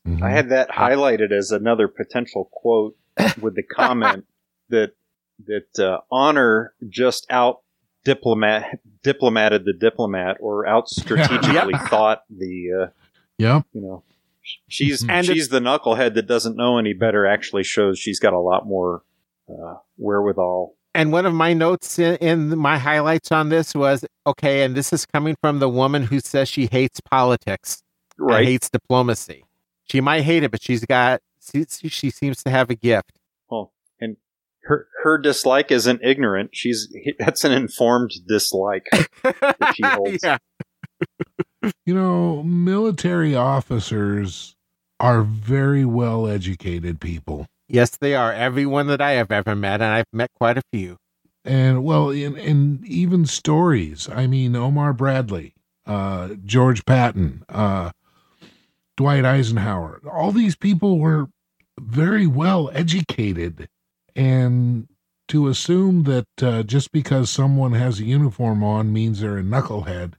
Mhm. I had that highlighted as another potential quote with the comment that that uh, honor just out diplomat diplomated the diplomat or out strategically thought the uh, Yep. you know she's And she's the knucklehead that doesn't know any better actually shows she's got a lot more uh, wherewithal And one of my notes in, in my highlights on this was okay, and this is coming from the woman who says she hates politics, and right hates diplomacy. She might hate it, but she's got she, she seems to have a gift. well and her her dislike isn't ignorant she's that's an informed dislike that she holds. yeah, You know, military officers are very well educated people. yes, they are. Everyone that I have ever met, and I've met quite a few. And well, in, in even stories, I mean, Omar Bradley, uh, George Patton, uh, Dwight Eisenhower, all these people were very well educated. And to assume that uh, just because someone has a uniform on means they're a knucklehead,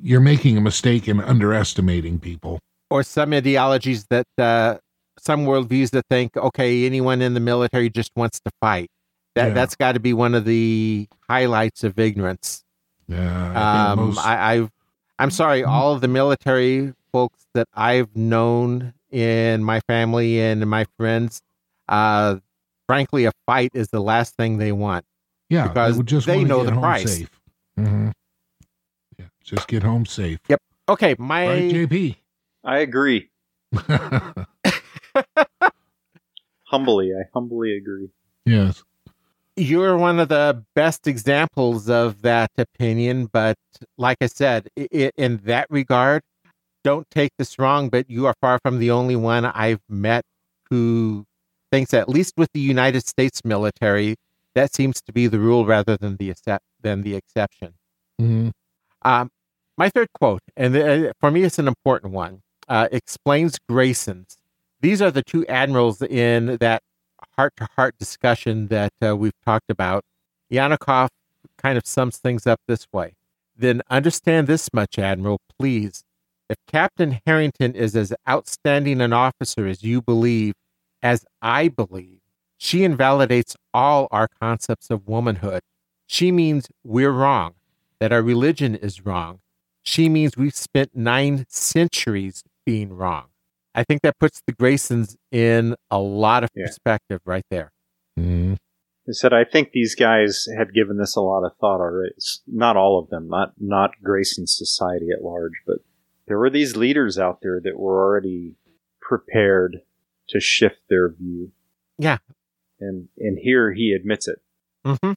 you're making a mistake in underestimating people. Or some ideologies that, uh, some worldviews that think, okay, anyone in the military just wants to fight. That Yeah. that's got to be one of the highlights of ignorance. Yeah, I Um, most- I, I've I'm sorry, all of the military folks that I've known in my family and my friends, uh, frankly, a fight is the last thing they want. Yeah, because they, just they know get the home price. Safe. hmm Yeah, just get home safe. Yep. Okay, my Right, JP. I agree. Humbly, I humbly agree. yes. you're one of the best examples of that opinion. But like I said, i i in that regard, don't take this wrong, but you are far from the only one I've met who thinks, at least with the United States military, that seems to be the rule rather than the accept- than the exception. hmm Um, my third quote, and uh, for me, it's an important one, uh, explains Grayson's. These are the two admirals in that heart to heart discussion that uh, we've talked about. Yanakov kind of sums things up this way Then understand this much, Admiral, please. If Captain Harrington is as outstanding an officer as you believe, as I believe, she invalidates all our concepts of womanhood. She means we're wrong, that our religion is wrong. She means we've spent nine centuries being wrong. I think that puts the Graysons in a lot of Yeah. perspective right there. hmm I said I think these guys had given this a lot of thought already. It's not all of them, not not Grayson society at large, but there were these leaders out there that were already prepared to shift their view. Yeah. And and here he admits it. hmm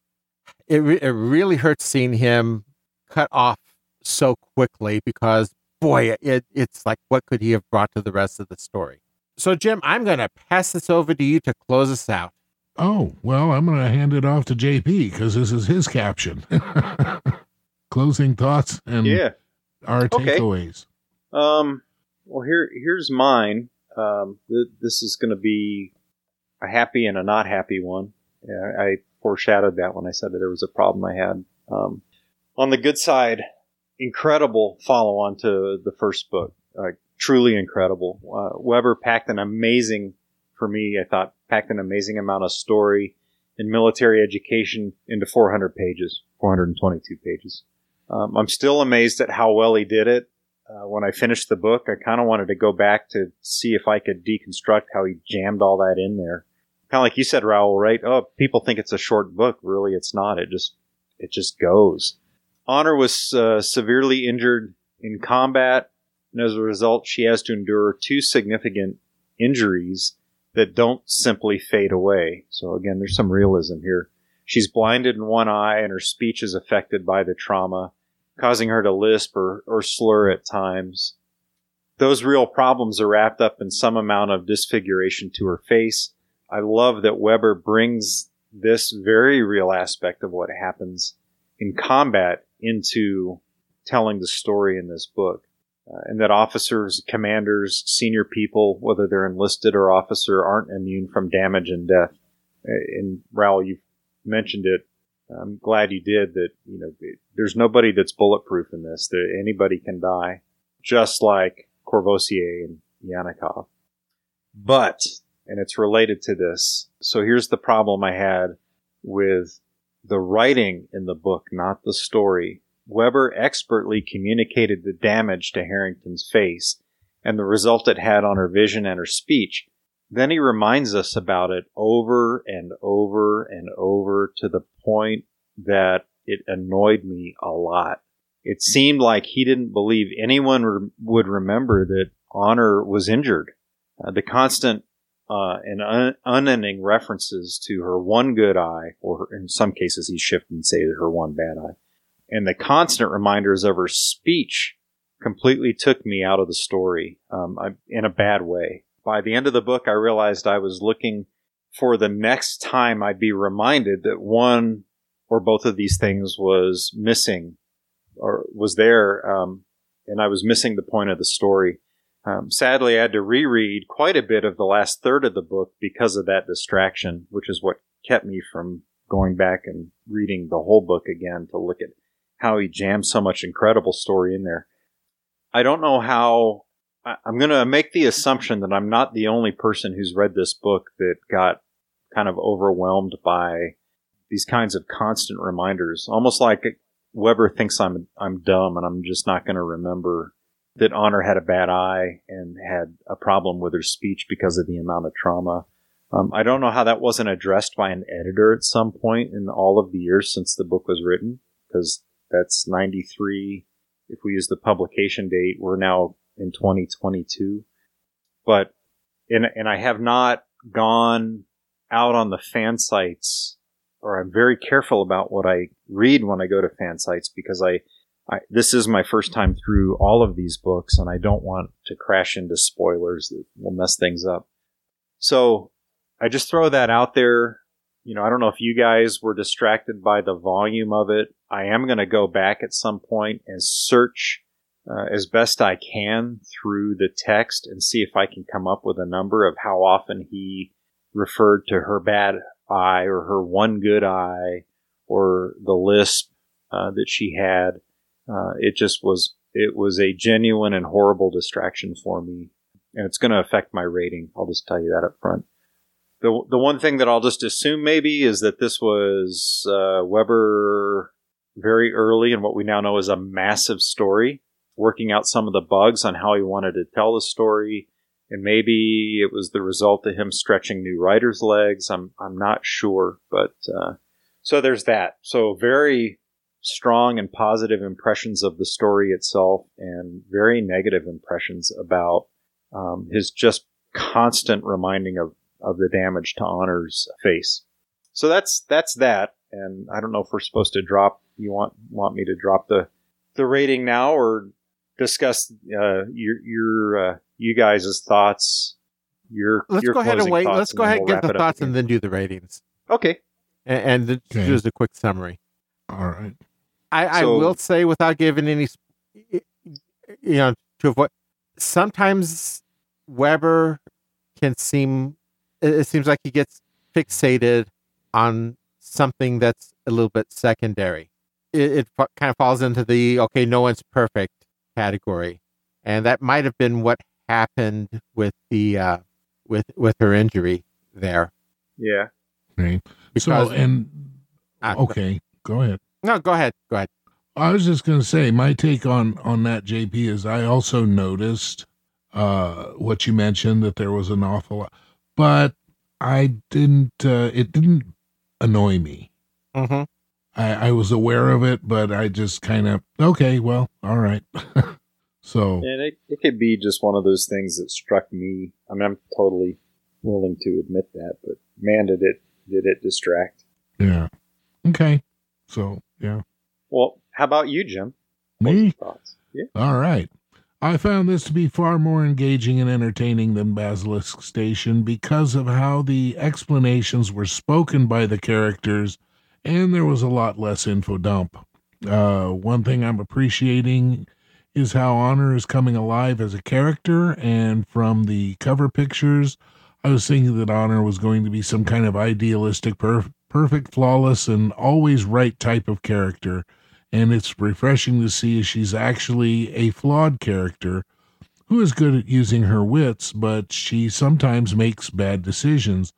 It, re- it really hurts seeing him cut off so quickly because, boy, it, it's like, what could he have brought to the rest of the story? So, Jim, I'm going to pass this over to you to close us out. Oh, well, I'm going to hand it off to JP because this is his caption. Closing thoughts and Yeah. our Okay. takeaways. Um. Well, here here's mine. Um. Th- this is going to be a happy and a not happy one. Yeah, I foreshadowed that when I said that there was a problem I had. Um, on the good side, incredible follow on to the first book. Uh, truly incredible. Uh, Weber packed an amazing, for me, I thought, packed an amazing amount of story and military education into 400 pages, 422 pages. Um, I'm still amazed at how well he did it. Uh, when I finished the book, I kind of wanted to go back to see if I could deconstruct how he jammed all that in there. Kind of like you said, Raoul, right? Oh, people think it's a short book. Really, it's not. It just, it just goes. Honor was uh, severely injured in combat, and as a result, she has to endure two significant injuries that don't simply fade away. So again, there's some realism here. She's blinded in one eye, and her speech is affected by the trauma causing her to lisp or, or slur at times. Those real problems are wrapped up in some amount of disfiguration to her face. I love that Weber brings this very real aspect of what happens in combat into telling the story in this book. Uh, and that officers, commanders, senior people, whether they're enlisted or officer, aren't immune from damage and death. Uh, And Raoul, you've mentioned it I'm glad you did that. You know, there's nobody that's bulletproof in this. That anybody can die, just like Courvosier and Yanakov. But, and it's related to this. So here's the problem I had with the writing in the book, not the story. Weber expertly communicated the damage to Harrington's face and the result it had on her vision and her speech. Then he reminds us about it over and over and over to the point that it annoyed me a lot. It seemed like he didn't believe anyone re- would remember that Honor was injured. Uh, the constant uh, and un- unending references to her one good eye, or in some cases he shifted and say her one bad eye, and the constant reminders of her speech completely took me out of the story um, I, in a bad way by the end of the book, I realized I was looking for the next time I'd be reminded that one or both of these things was missing or was there, um, and I was missing the point of the story. Um, sadly, I had to reread quite a bit of the last third of the book because of that distraction, which is what kept me from going back and reading the whole book again to look at how he jammed so much incredible story in there. I don't know how I'm going to make the assumption that I'm not the only person who's read this book that got kind of overwhelmed by these kinds of constant reminders, almost like Weber thinks I'm I'm dumb and I'm just not going to remember that Honor had a bad eye and had a problem with her speech because of the amount of trauma. Um, I don't know how that wasn't addressed by an editor at some point in all of the years since the book was written, because that's 93. If we use the publication date, we're now in 2022. But, and, and I have not gone out on the fan sites, or I'm very careful about what I read when I go to fan sites because I, I, this is my first time through all of these books and I don't want to crash into spoilers that will mess things up. So I just throw that out there. You know, I don't know if you guys were distracted by the volume of it. I am going to go back at some point and search uh, as best I can through the text and see if I can come up with a number of how often he referred to her bad eye or her one good eye or the lisp uh, that she had. Uh, it just was it was a genuine and horrible distraction for me, and it's going to affect my rating. I'll just tell you that up front. The the one thing that I'll just assume maybe is that this was uh, Weber very early in what we now know is a massive story, working out some of the bugs on how he wanted to tell the story, and maybe it was the result of him stretching new writers' legs. I'm I'm not sure, but uh, so there's that. So very strong and positive impressions of the story itself, and very negative impressions about um, his just constant reminding of of the damage to Honor's face. So that's that's that, and I don't know if we're supposed to drop. You want want me to drop the the rating now, or discuss uh, your your uh, you guys' thoughts? Your let's your go ahead and wait. Let's go ahead and we'll get the thoughts and then do the ratings. Okay, and, and then Okay. just a quick summary. All right. I, I So- will say without giving any, you know, to avoid. Sometimes Weber can seem. It it seems like he gets fixated on something that's a little bit secondary. It, it kind of falls into the okay, no one's perfect category, and that might have been what happened with the uh, with with her injury there. yeah. Okay. Because so, and Ah, okay, go ahead. no, go ahead, go ahead. I was just going to say my take on on that JP is I also noticed uh what you mentioned that there was an awful lot, but I didn't uh it didn't annoy me. Mm-hmm. I I was aware of it, but I just kind of okay, well, all right. so, And it, it could be just one of those things that struck me. I mean, I'm totally willing to admit that, but man, did it did it distract. yeah. Okay. So, yeah. Well, how about you, Jim? Me? Thoughts? Yeah. All right. I found this to be far more engaging and entertaining than Basilisk Station because of how the explanations were spoken by the characters, and there was a lot less info dump. Uh, one thing I'm appreciating is how Honor is coming alive as a character, and from the cover pictures, I was thinking that Honor was going to be some kind of idealistic, perf- perfect, flawless, and always right type of character and it's refreshing to see she's actually a flawed character who is good at using her wits, but she sometimes makes bad decisions.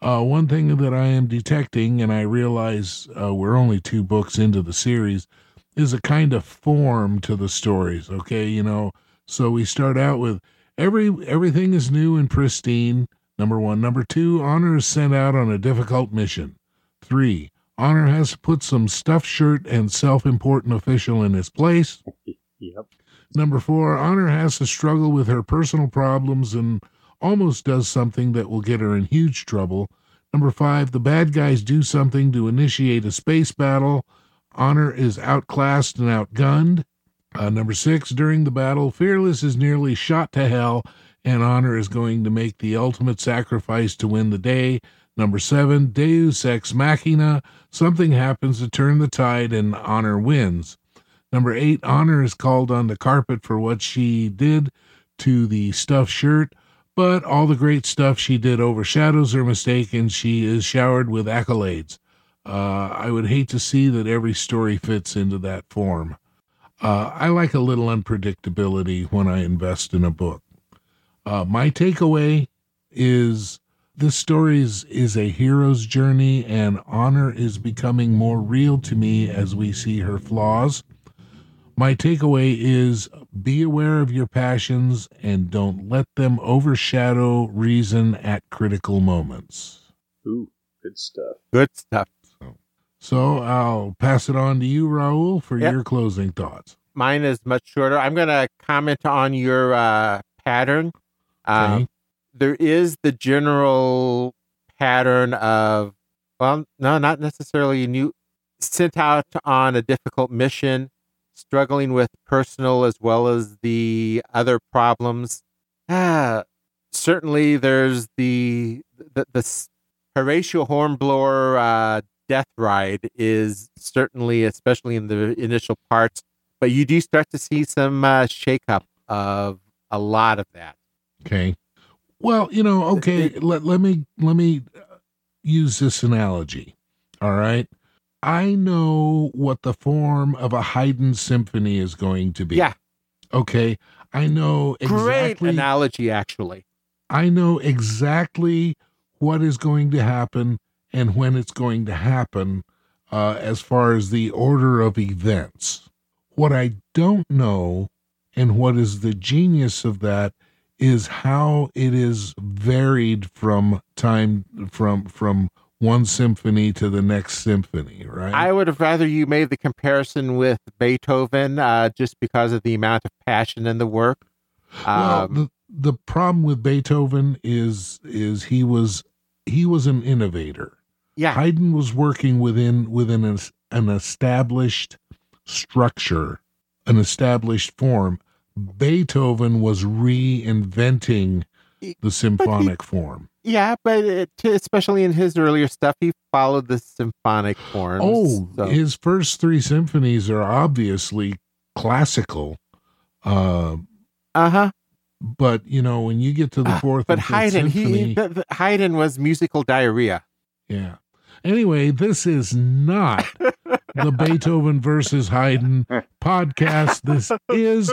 Uh, one thing that I am detecting, and I realize uh, we're only two books into the series, is a kind of form to the stories. Okay, you know, so we start out with every everything is new and pristine. Number one, number two, Honor is sent out on a difficult mission. Three, Honor has to put some stuffed shirt and self important official in his place. Yep. Number four, Honor has to struggle with her personal problems and almost does something that will get her in huge trouble. Number five, the bad guys do something to initiate a space battle. Honor is outclassed and outgunned. Uh, number six, during the battle, Fearless is nearly shot to hell, and Honor is going to make the ultimate sacrifice to win the day. Number seven, Deus Ex Machina. Something happens to turn the tide, and Honor wins. Number eight, Honor is called on the carpet for what she did to the stuffed shirt, but all the great stuff she did overshadows her mistake, and she is showered with accolades. Uh, I would hate to see that every story fits into that form. Uh, I like a little unpredictability when I invest in a book. Uh, my takeaway is this story is, is a hero's journey, and honor is becoming more real to me as we see her flaws. My takeaway is be aware of your passions and don't let them overshadow reason at critical moments. Ooh, good stuff. Good stuff. So I'll pass it on to you, Raul, for Yep. your closing thoughts. Mine is much shorter. I'm going to comment on your uh, pattern. Um, Okay. there is the general pattern of, well, no, not necessarily new, sent out on a difficult mission, struggling with personal as well as the other problems. Ah, certainly there's the, the, the Horatio Hornblower uh, death ride is certainly, especially in the initial parts, but you do start to see some uh, shakeup of a lot of that. Okay. Well, you know, okay, let, let me let me uh, use this analogy. All right. I know what the form of a Haydn symphony is going to be. Yeah. Okay. I know Great exactly analogy, actually. I know exactly what is going to happen and when it's going to happen uh, as far as the order of events. What I don't know and what is the genius of that is how it is varied from time from from one symphony to the next symphony, right? I would have rather you made the comparison with Beethoven uh, just because of the amount of passion in the work. well, Um, the the problem with Beethoven is is he was he was an innovator. yeah, Haydn was working within within an, an established structure, an established form. Beethoven was reinventing the symphonic form. Yeah, but it, especially in his earlier stuff, he followed the symphonic forms. Oh, so- his first three symphonies are obviously classical, uh, uh-huh. but you know when you get to the Ah, fourth But and fifth Haydn, symphony, he the, the, Haydn was musical diarrhea. Yeah. Anyway, this is not the Beethoven versus Haydn podcast. This is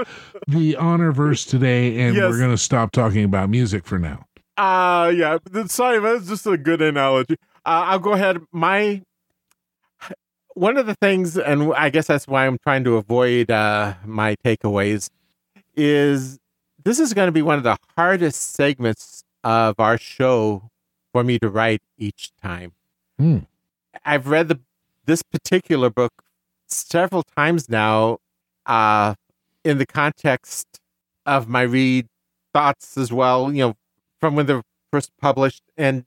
the Honorverse today, and Yes. we're going to stop talking about music for now. Uh yeah. Sorry, that's just a good analogy. Uh, I'll go ahead. My one of the things, and I guess that's why I'm trying to avoid uh, my takeaways, is this is going to be one of the hardest segments of our show for me to write each time. Hmm. I've read the this particular book several times now, uh, in the context of my read thoughts as well. You know, from when they were first published. And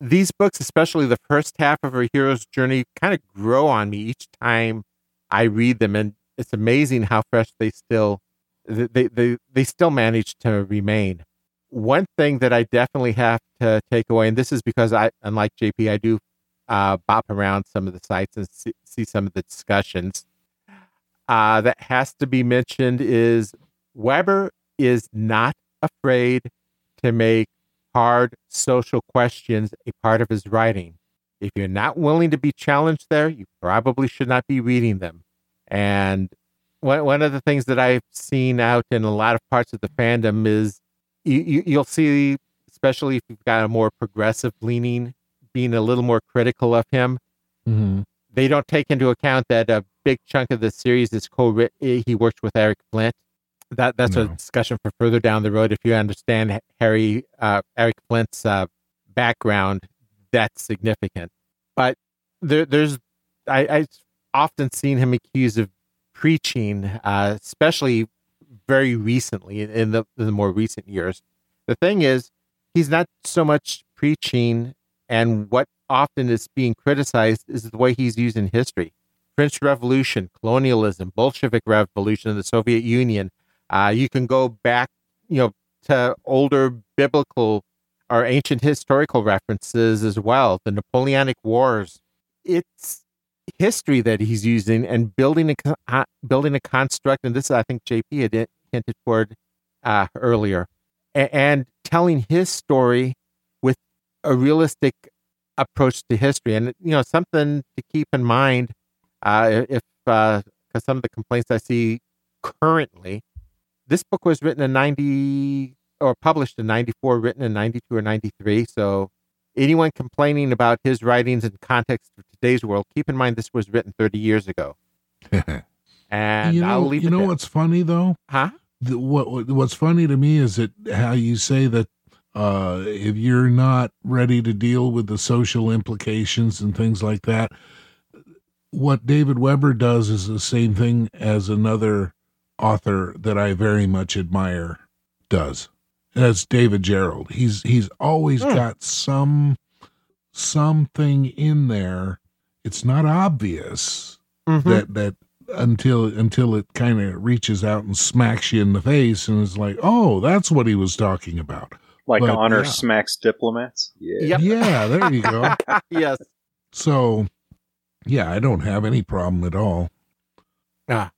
these books, especially the first half of her hero's journey, kind of grow on me each time I read them. And it's amazing how fresh they still they they, they still manage to remain. One thing that I definitely have to take away, and this is because I, unlike JP, I do uh, bop around some of the sites and see, see some of the discussions. Uh, that has to be mentioned is Weber is not afraid to make hard social questions a part of his writing. If you're not willing to be challenged there, you probably should not be reading them. And one, one of the things that I've seen out in a lot of parts of the fandom is you, you, you'll see, especially if you've got a more progressive leaning, being a little more critical of him. Mm-hmm. They don't take into account that a big chunk of the series is co He worked with Eric Flint. That that's a discussion for further down the road. If you understand Harry uh, Eric Flint's uh, background, that's significant. But there, there's I, I've often seen him accused of preaching, uh, especially very recently in, in the, in the more recent years. The thing is, he's not so much preaching, and what often is being criticized is the way he's used in history. French Revolution, colonialism, Bolshevik Revolution, the Soviet Union. Uh, you can go back, you know, to older biblical or ancient historical references as well. The Napoleonic Wars. It's history that he's using and building a uh, building a construct. And this, I think, JP had hinted toward uh, earlier, a- and telling his story with a realistic approach to history. And you know, something to keep in mind uh, if because some of the complaints I see currently, this book was written in ninety or published in 94, written in 92 or 93. So anyone complaining about his writings in context of today's world, keep in mind this was written 30 years ago. And you know, I'll leave you know there. what's funny though? Huh? The, what what- what's funny to me is that how you say that uh, if you're not ready to deal with the social implications and things like that, what David Weber does is the same thing as another author that I very much admire does. That's David Gerrold. He's he's always Hmm. got some something in there. It's not obvious Mhm. that that until until it kind of reaches out and smacks you in the face and is like, oh, that's what he was talking about. Like But, honor yeah. smacks diplomats. Yeah. Yep. Yeah, there you go. yes. so, yeah, I don't have any problem at all. Ah.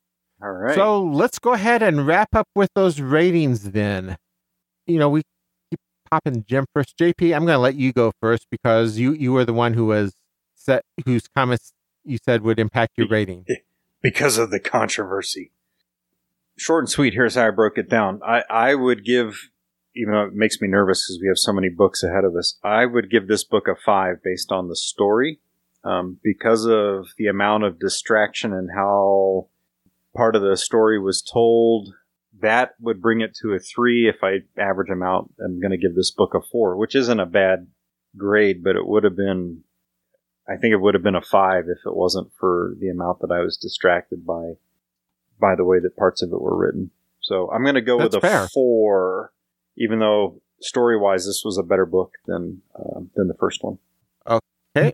All right. So let's go ahead and wrap up with those ratings then. You know, we keep popping Jim first. JP, I'm going to let you go first because you you were the one who was set whose comments you said would impact your rating. because of the controversy. Short and sweet, here's how I broke it down. I, I would give, even though it makes me nervous because we have so many books ahead of us, I would give this book a five based on the story. Um, because of the amount of distraction and how part of the story was told, that would bring it to a three. If I average them out, I'm going to give this book a four, which isn't a bad grade, but it would have been I think it would have been a five if it wasn't for the amount that I was distracted by by the way that parts of it were written. So I'm going to go with a fair. four, even though story wise this was a better book than uh, than the first one. Okay.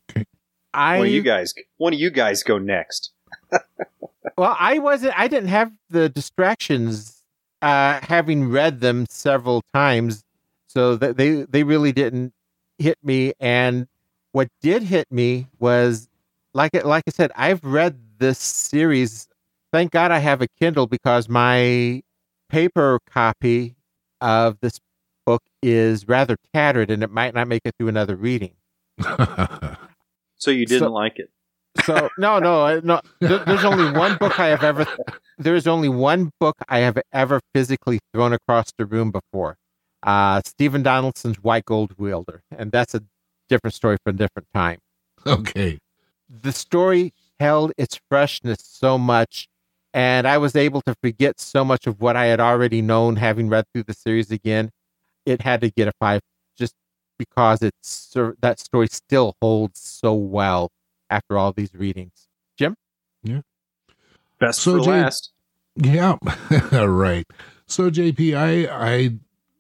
I One of you guys, one of you guys go next. well, I wasn't. I didn't have the distractions, uh, having read them several times, so that they they really didn't hit me. And what did hit me was, like it- like I said, I've read this series. Thank God I have a Kindle because my paper copy of this book is rather tattered, and it might not make it through another reading. So you didn't So- like it. So no, no, no. There, there's only one book I have ever. There's only one book I have ever physically thrown across the room before. Uh, Stephen Donaldson's White Gold Wielder, and that's a different story for a different time. okay. The story held its freshness so much, and I was able to forget so much of what I had already known, having read through the series again. It had to get a five, just because it's that story still holds so well after all these readings. Jim? Yeah. Best So, for Jay- last. Yeah, right. So JP, I I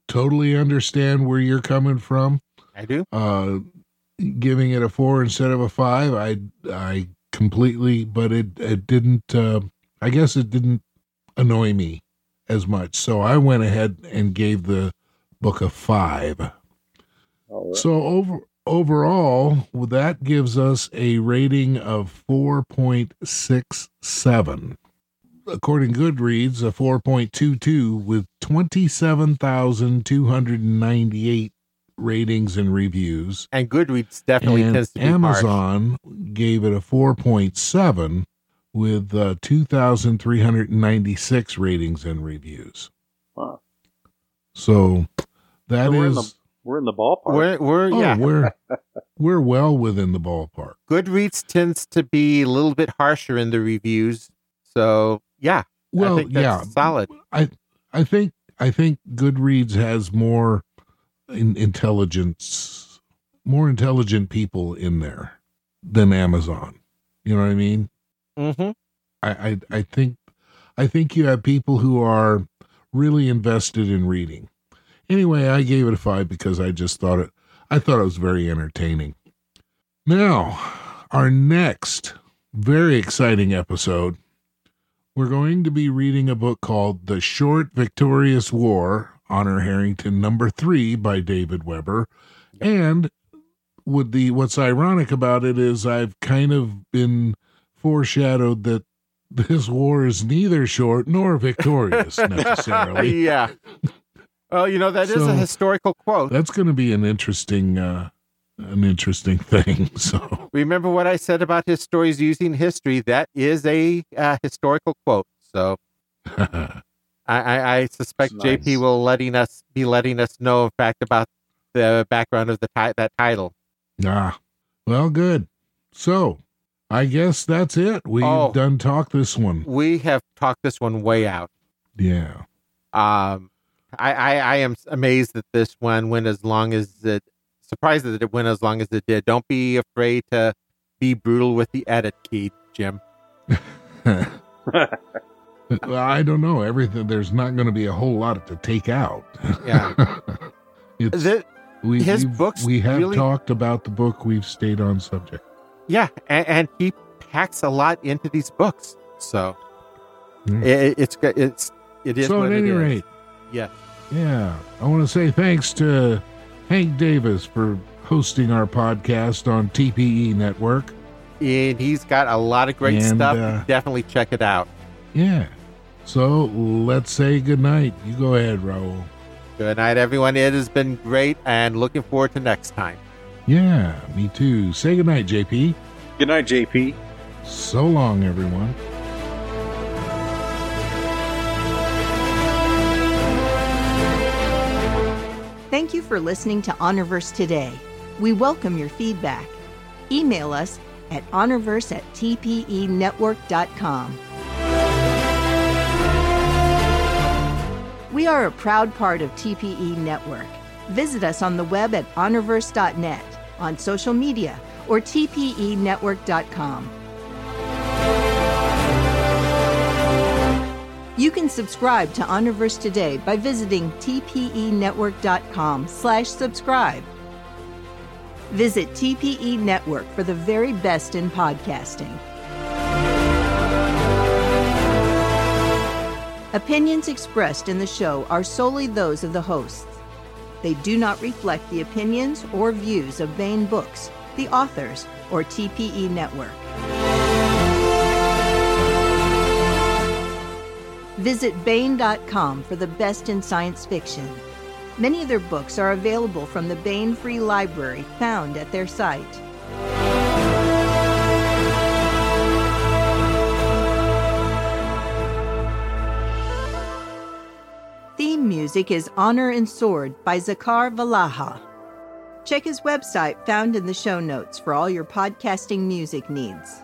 totally understand where you're coming from. I do. Uh, giving it a four instead of a five, I I completely, but it it didn't. Uh, I guess it didn't annoy me as much. So I went ahead and gave the book a five. All right. So over overall, well, that gives us a rating of four point six seven. According to Goodreads, a four point two two with twenty seven thousand two hundred ninety eight ratings and reviews. And Goodreads definitely and tends to be harsh. Amazon gave it a four point seven with uh, two thousand three hundred ninety six ratings and reviews. Wow. So that So is We're in the ballpark. We're, we're oh, yeah. we're we're well within the ballpark. Goodreads tends to be a little bit harsher in the reviews. So yeah, Well, I think that's yeah, solid. I I think I think Goodreads has more in, intelligence, more intelligent people in there than Amazon. You know what I mean? Mm-hmm. I, I I think I think you have people who are really invested in reading. Anyway, I gave it a five because I just thought it I thought it was very entertaining. Now, our next very exciting episode, we're going to be reading a book called The Short Victorious War, Honor Harrington number three by David Weber. And with the what's ironic about it is I've kind of been foreshadowed that this war is neither short nor victorious necessarily. yeah. Well, you know that is So- a historical quote. That's going to be an interesting uh an interesting thing. So, Remember what I said about his stories using history? That is a uh, historical quote. So I, I, I suspect nice. JP will letting us be letting us know, in fact, about the background of the ti- that title. Ah, well, good. So, I guess that's it. We've Oh. done talk this one. We have talked this one way out. Yeah. Um, I, I, I am amazed that this one went as long as it. Surprised that it went as long as it did. Don't be afraid to be brutal with the edit key, Jim. I don't know. Everything there's not going to be a whole lot to take out. Yeah. it's The- we, his books We have really- talked about the book. We've stayed on subject. yeah, and, and he packs a lot into these books, so Hmm. it, it's it's it is. so what at any is. rate, yeah. yeah, I want to say thanks to Hank Davis for hosting our podcast on TPE Network. and he's got a lot of great And, stuff. uh, Definitely check it out. Yeah. So let's say goodnight. You go ahead, Raul. Good night, everyone. It has been great, and looking forward to next time. Yeah, me too. Say goodnight, JP. Good night, JP. So long, everyone. Thank you for listening to Honorverse today. We welcome your feedback. Email us at honorverse at tpenetwork.com. We are a proud part of TPE Network. Visit us on the web at honorverse.net, on social media, or tpenetwork.com. You can subscribe to Honorverse today by visiting tpenetwork.com slash subscribe. Visit TPE Network for the very best in podcasting. Opinions expressed in the show are solely those of the hosts. They do not reflect the opinions or views of Baen Books, the authors, or TPE Network. Visit Baen.com for the best in science fiction. Many of their books are available from the Bain Free Library found at their site. Theme music is Honor and Sword by Zakar Valaha. Check his website found in the show notes for all your podcasting music needs.